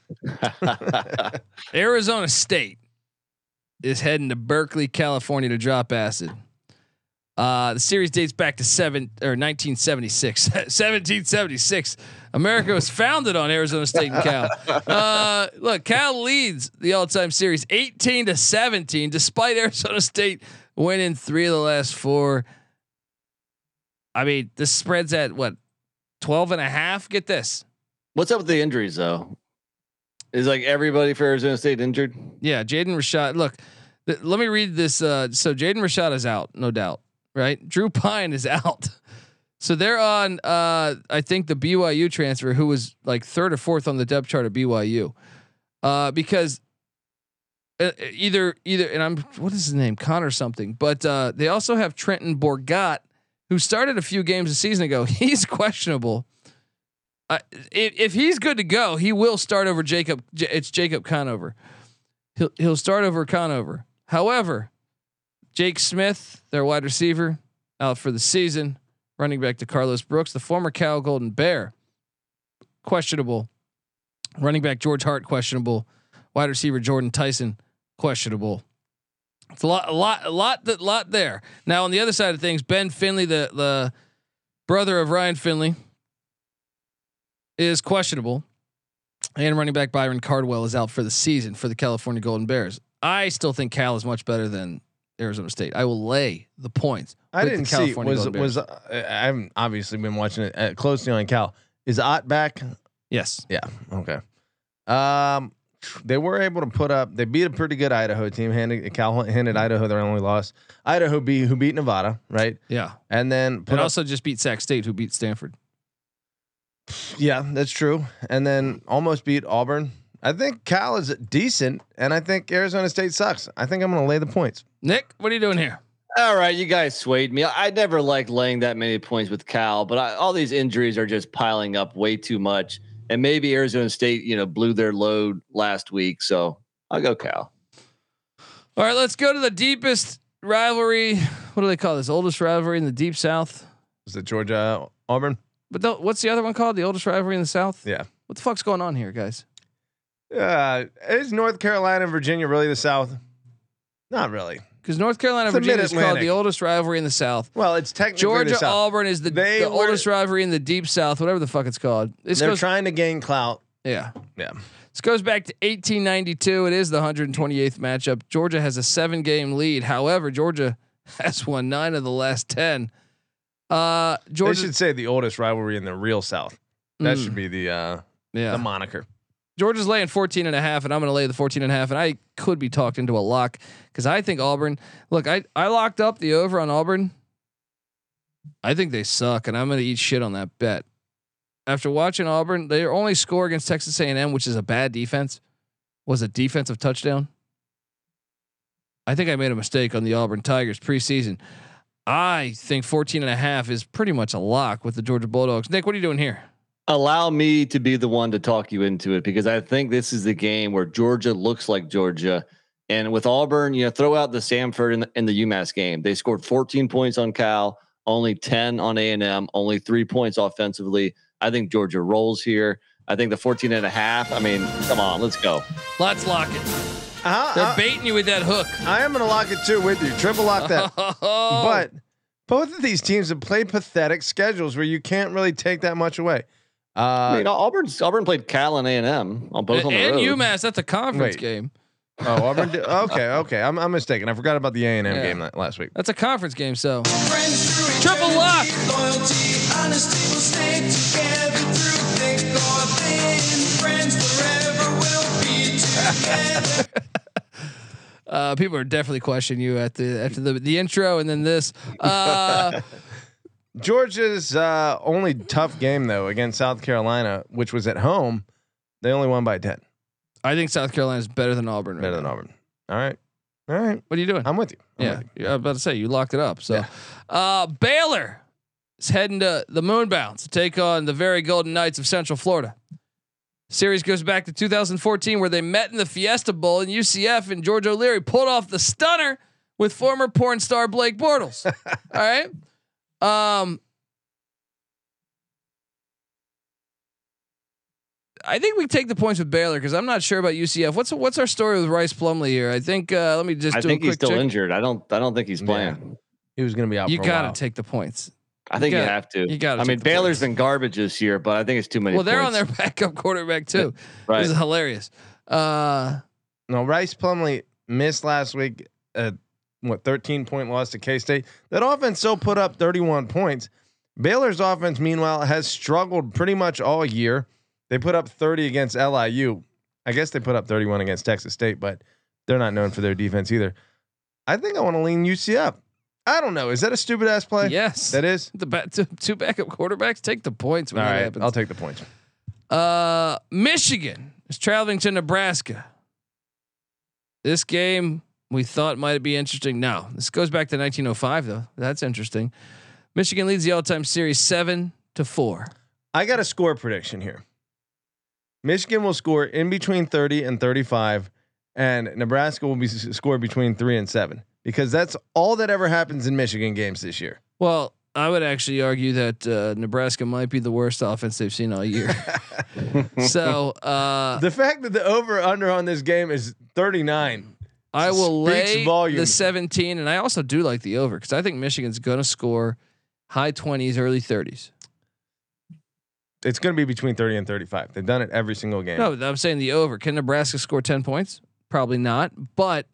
Arizona State is heading to Berkeley, California to drop acid. Uh, the series dates back to seven or 1976, 1776. America was founded on Arizona State and Cal. Uh, look, Cal leads the all-time series 18 to 17, despite Arizona State winning three of the last four. I mean, this spreads at what 12 and a half. Get this. What's up with the injuries though? Is like everybody for Arizona State injured? Yeah, Jaden Rashada. Look, th- let me read this. Uh, so Jaden Rashada is out, no doubt. Right, Drew Pyne is out. So they're on. Uh, I think the BYU transfer, who was like third or fourth on the depth chart of BYU, uh, because uh, either either and I'm what is his name Connor something, but uh, they also have Trenton Bourguet, who started a few games a season ago. He's questionable. Uh, if, if he's good to go, he will start over Jacob. J- It's Jacob Conover. He'll he'll start over Conover. However, Jake Smith, their wide receiver, out for the season. Running back to Carlos Brooks, the former Cal Golden Bear, questionable. Running back George Hart questionable. Wide receiver Jordan Tyson questionable. It's a lot, a lot, a lot, that lot there. Now on the other side of things, Ben Finley, the the brother of Ryan Finley, is questionable, and running back Byron Cardwell is out for the season for the California Golden Bears. I still think Cal is much better than Arizona State. I will lay the points. I didn't see California was was uh, I haven't obviously been watching it uh, closely on Cal. Is Ott back? yes. Yeah. Okay. Um, they were able to put up. They beat a pretty good Idaho team. Handed Cal handed Idaho their only loss. Idaho beat who beat Nevada, right? Yeah. And then put And also just beat Sac State, who beat Stanford. yeah, that's true. And then almost beat Auburn. I think Cal is decent, and I think Arizona State sucks. I think I'm going to lay the points. Nick, what are you doing here? All right, you guys swayed me. I never liked laying that many points with Cal, but I, all these injuries are just piling up way too much. And maybe Arizona State, you know, blew their load last week, so I'll go Cal. All right, let's go to the deepest rivalry. What do they call this? Oldest rivalry in the deep South. Is it Georgia Auburn? But the, what's the other one called? The oldest rivalry in the South. Yeah. What the fuck's going on here, guys? Uh, is North Carolina and Virginia really the South? Not really. because North Carolina It's Virginia is called the oldest rivalry in the South. Well, it's technically the Georgia. Auburn is the, the were- oldest rivalry in the Deep South, whatever the fuck it's called. This They're goes, trying to gain clout. yeah. Yeah. This goes back to 1892. It is the 128th matchup. Georgia has a seven game lead. However, Georgia has won nine of the last 10. Uh, They Georgia, should say the oldest rivalry in the real South. That Mm. should be the uh, yeah. the moniker. Georgia's laying 14 and a half, and I'm going to lay the 14 and a half, and I could be talked into a lock because I think Auburn. Look, I I locked up the over on Auburn. I think they suck, and I'm going to eat shit on that bet. After watching Auburn, their only score against Texas A&M, which is a bad defense, was a defensive touchdown. I think I made a mistake on the Auburn Tigers preseason. I think 14 and a half is pretty much a lock with the Georgia Bulldogs. Nick, what are you doing here? Allow me to be the one to talk you into it because I think this is the game where Georgia looks like Georgia. And with Auburn, you know, throw out the Samford and the, and the UMass game. They scored 14 points on Cal, only 10 on A&M, only three points offensively. I think Georgia rolls here. I think the 14 and a half. I mean, come on, let's go. Let's lock it. Uh-huh, They're uh, baiting you with that hook. I am going to lock it too with you. Triple lock that. Oh. But both of these teams have played pathetic schedules where you can't really take that much away. Uh, I mean, Auburn's Auburn played Cal and A&M on both on the and road. UMass, that's a conference Wait. game. oh, Auburn. Did, okay, okay. I'm, I'm mistaken. I forgot about the A and M game la- last week. That's a conference game. So triple lock. Uh, people are definitely questioning you at the after the the intro and then this. Uh, Georgia's uh, only tough game though against South Carolina, which was at home, they only won by ten. I think South Carolina is better than Auburn. Right Better than now. Auburn. All right, all right. What are you doing? I'm with you. I'm yeah, with you. yeah, I was about to say you locked it up. So, uh, Baylor is heading to the Moonbounce to take on the very Golden Knights of Central Florida. Series goes back to 2014, where they met in the Fiesta Bowl, and UCF and George O'Leary pulled off the stunner with former porn star Blake Bortles. All right, um, I think we take the points with Baylor because I'm not sure about UCF. What's what's our story with Rhys Plumlee here? I think uh, let me just I do think a quick he's still check. injured. I don't. I don't think he's Yeah. playing. He was going to be out. You gotta take the points. I think you, gotta- have to. you gotta I mean, the Baylor's points. been garbage this year, but I think it's too many. Well, they're on their backup quarterback too. right. This is hilarious. Uh, No, Rhys Plumlee missed last week. Uh, what 13 point loss to K State. That offense still put up 31 points. Baylor's offense, meanwhile, has struggled pretty much all year. They put up 30 against LIU. I guess they put up 31 against Texas State, but they're not known for their defense either. I think I want to lean UCF. I don't know. Is that a stupid ass play? yes, That is. the ba- two, two backup quarterbacks take the points when All that right. happens. I'll take the points. Uh, Michigan is traveling to Nebraska. This game we thought might be interesting. Now, this goes back to 1905 though. That's interesting. Michigan leads the all-time series seven to four. I got a score prediction here. Michigan will score in between 30 and 35, and Nebraska will be s- score between three and seven because that's all that ever happens in Michigan games this year. Well, I would actually argue that uh, Nebraska might be the worst offense they've seen all year. so uh, The fact that the over under on this game is 39. I will lay volumes. the 17, and I also do like the over because I think Michigan's going to score high 20s, early 30s. It's going to be between 30 and 35. They've done it every single game. No, I'm saying the over. Can Nebraska score 10 points? Probably not, but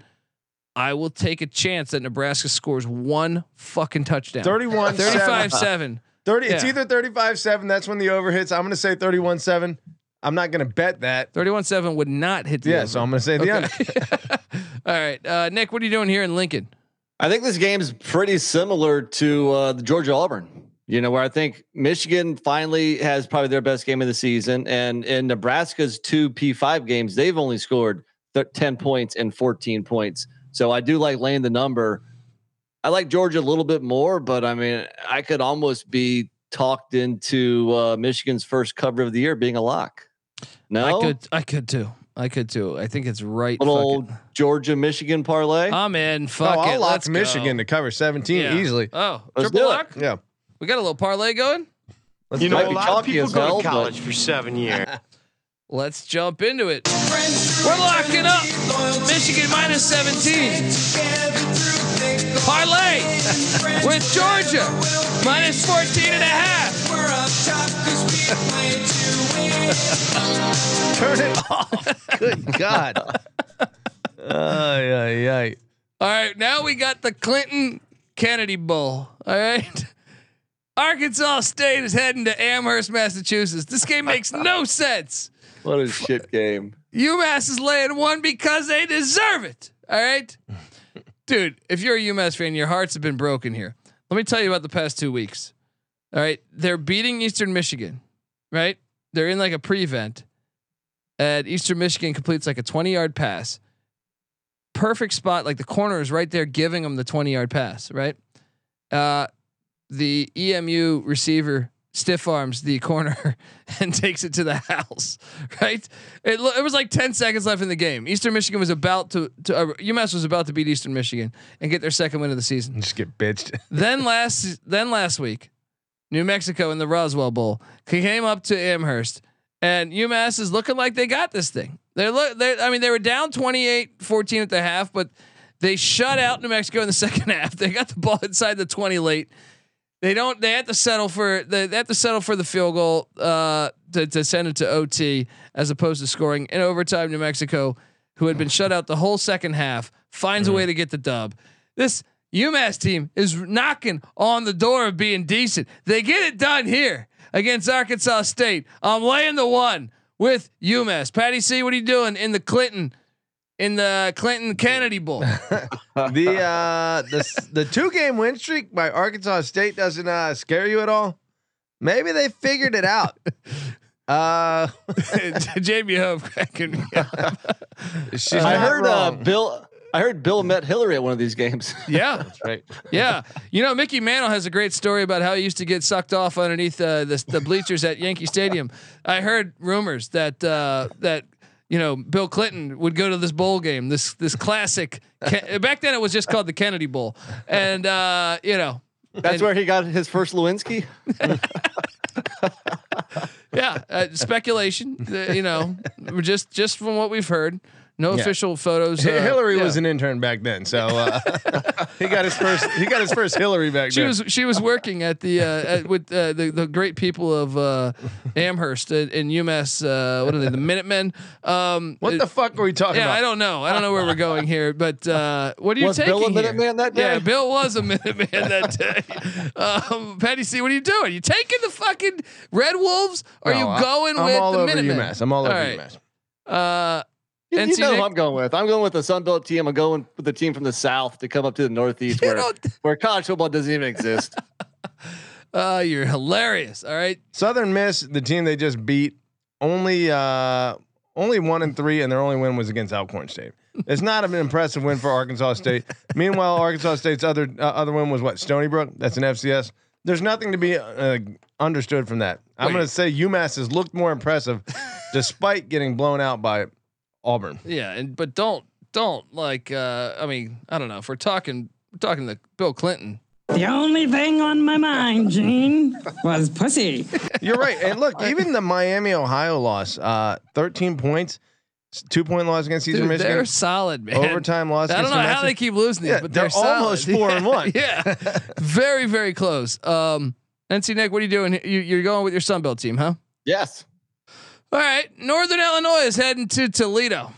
I will take a chance that Nebraska scores one fucking touchdown. 31 35 7. 30 it's either 35 7 that's when the over hits. I'm going to say 31 7. I'm not going to bet that. 31 7 would not hit the Yeah, over. so I'm going to say the under. All right. Uh, Nick, what are you doing here in Lincoln? I think this game's pretty similar to uh, the Georgia Auburn. You know, where I think Michigan finally has probably their best game of the season, and in Nebraska's two P5 games, they've only scored th- 10 points and 14 points. So I do like laying the number. I like Georgia a little bit more, but I mean, I could almost be talked into uh, Michigan's first cover of the year being a lock. No, I could I could too. I could too. I think it's right. little fucking- Georgia Michigan parlay. I'm in. Oh, Fuck I'll it. lock Let's Michigan go. to cover 17 Yeah. easily. Oh, Let's triple do it. lock. Yeah. We got a little parlay going. Let's You know, a lot of people go hell, to but- college for seven years. Let's jump into it. We're locking up Michigan minus 17. With Georgia minus 14 and a half. Turn it off. Good God. Ay, ay, ay. All right, now we got the Clinton Kennedy Bowl. All right. Arkansas State is heading to Amherst, Massachusetts. This game makes no sense. What a shit game. UMass is laying one because they deserve it. All right. Dude, if you're a UMass fan, your hearts have been broken here. Let me tell you about the past two weeks. All right. They're beating Eastern Michigan, right? They're in like a prevent. And Eastern Michigan completes like a 20 yard pass. Perfect spot. Like the corner is right there giving them the 20 yard pass, right? Uh, the EMU receiver stiff arms the corner and takes it to the house. Right? It, lo- it was like ten seconds left in the game. Eastern Michigan was about to, to uh, UMass was about to beat Eastern Michigan and get their second win of the season. Just get bitched. then last then last week, New Mexico in the Roswell Bowl came up to Amherst, and UMass is looking like they got this thing. They're look. They I mean they were down 28-14 at the half, but they shut out New Mexico in the second half. They got the ball inside the twenty late. They don't. They had to settle for. They, they have to settle for the field goal uh, to to send it to OT as opposed to scoring in overtime. New Mexico, who had been shut out the whole second half, finds a way to get the dub. This UMass team is knocking on the door of being decent. They get it done here against Arkansas State. I'm laying the one with UMass. Patty C, what are you doing in the Clinton? In the Clinton Kennedy Bowl, the uh the the two game win streak by Arkansas State doesn't uh scare you at all. Maybe they figured it out. Uh, Jamie Hope cracking me up. I heard uh. Bill. I heard Bill met Hillary at one of these games. Yeah, right. yeah. You know, Mickey Mantle has a great story about how he used to get sucked off underneath uh, the, the bleachers at Yankee Stadium. I heard rumors that uh, that you know Bill Clinton would go to this bowl game, this this classic. Back then, it was just called the Kennedy Bowl, and uh, you know, That's And- where he got his first Lewinsky. yeah, uh, speculation. Uh, you know, just just from what we've heard, no Yeah. official photos. Uh, Hillary yeah. was an intern back then, so uh, he got his first. He got his first Hillary back She then. was she was working at the uh, at, with uh, the the great people of uh, Amherst in, in UMass. Uh, what are they? The Minutemen. Um, what the fuck are we talking about? Yeah, about? I don't know. I don't know where we're going here, but uh, what are you Was taking Bill a here? Minuteman that day? Yeah. Bill was a Minuteman that day. Um, Patty C, what are you doing? You taking the fucking Red Wolves? Or are No, you I- going I'm with all the over Minutemen? UMass. I'm all over right. UMass. Uh, You, you NC know Nick- who I'm going with. I'm going with the Sun Belt team. I'm going with the team from the South to come up to the Northeast where, don't- where college football doesn't even exist. uh, you're hilarious. All right. Southern Miss, the team they just beat, only uh only one and three, and their only win was against Alcorn State. It's not an impressive win for Arkansas State. Meanwhile, Arkansas State's other uh, other win was what Stony Brook. That's an FCS. There's nothing to be uh, understood from that. I'm going to say UMass has looked more impressive, despite getting blown out by Auburn. Yeah, and but don't don't like uh I mean, I don't know, if we're talking we're talking to Bill Clinton. The only thing on my mind, Gene, was pussy. You're right. And look, even the Miami Ohio loss, uh, 13 points, two point loss against Eastern Dude, Michigan. they're solid, man. Overtime loss I don't against know New how they keep losing these, Yeah, but they're they're, almost solid. four and one. yeah, very very close. Um, NC Nick, what are you doing? You, you're going with your Sun Belt team, huh? yes. All right, Northern Illinois is heading to Toledo.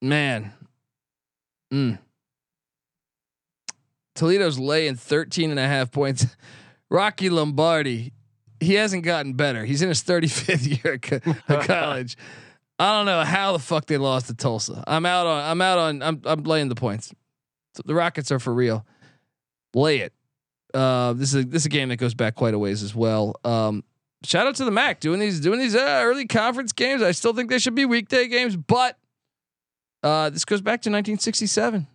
Man, mm. Toledo's laying 13 and a half points. Rocky Lombardi, he hasn't gotten better. He's in his 35th year of college. I don't know how the fuck they lost to Tulsa. I'm out on. I'm out on. I'm. I'm laying the points. So the Rockets are for real. Lay it. Uh, this is a, this is a game that goes back quite a ways as well. Um, shout out to the MAC doing these doing these uh, early conference games. I still think they should be weekday games, but uh, this goes back to 1967.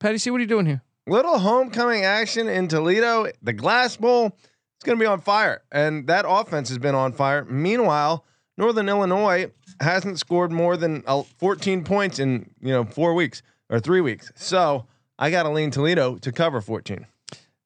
Patty C, what are you doing here? Little homecoming action in Toledo. The Glass Bowl. is going to be on fire, and that offense has been on fire. Meanwhile, Northern Illinois hasn't scored more than uh, 14 points in you know four weeks or three weeks. So I got to lean Toledo to cover 14.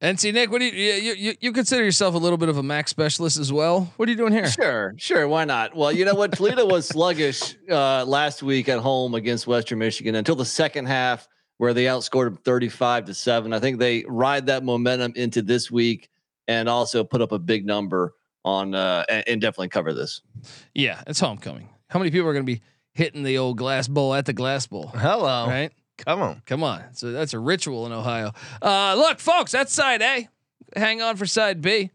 NC Nick, what do you, you you you consider yourself a little bit of a MAC specialist as well? What are you doing here? Sure, sure. Why not? Well, you know what? Toledo was sluggish uh, last week at home against Western Michigan until the second half. where they outscored them 35 to 7. I think they ride that momentum into this week and also put up a big number on uh and, and definitely cover this. Yeah, it's homecoming. How many people are going to be hitting the old glass bowl at the glass bowl? Hello. Right? Come on. Come on. So that's a ritual in Ohio. Uh, look, folks, that's side A. Hang on for side B.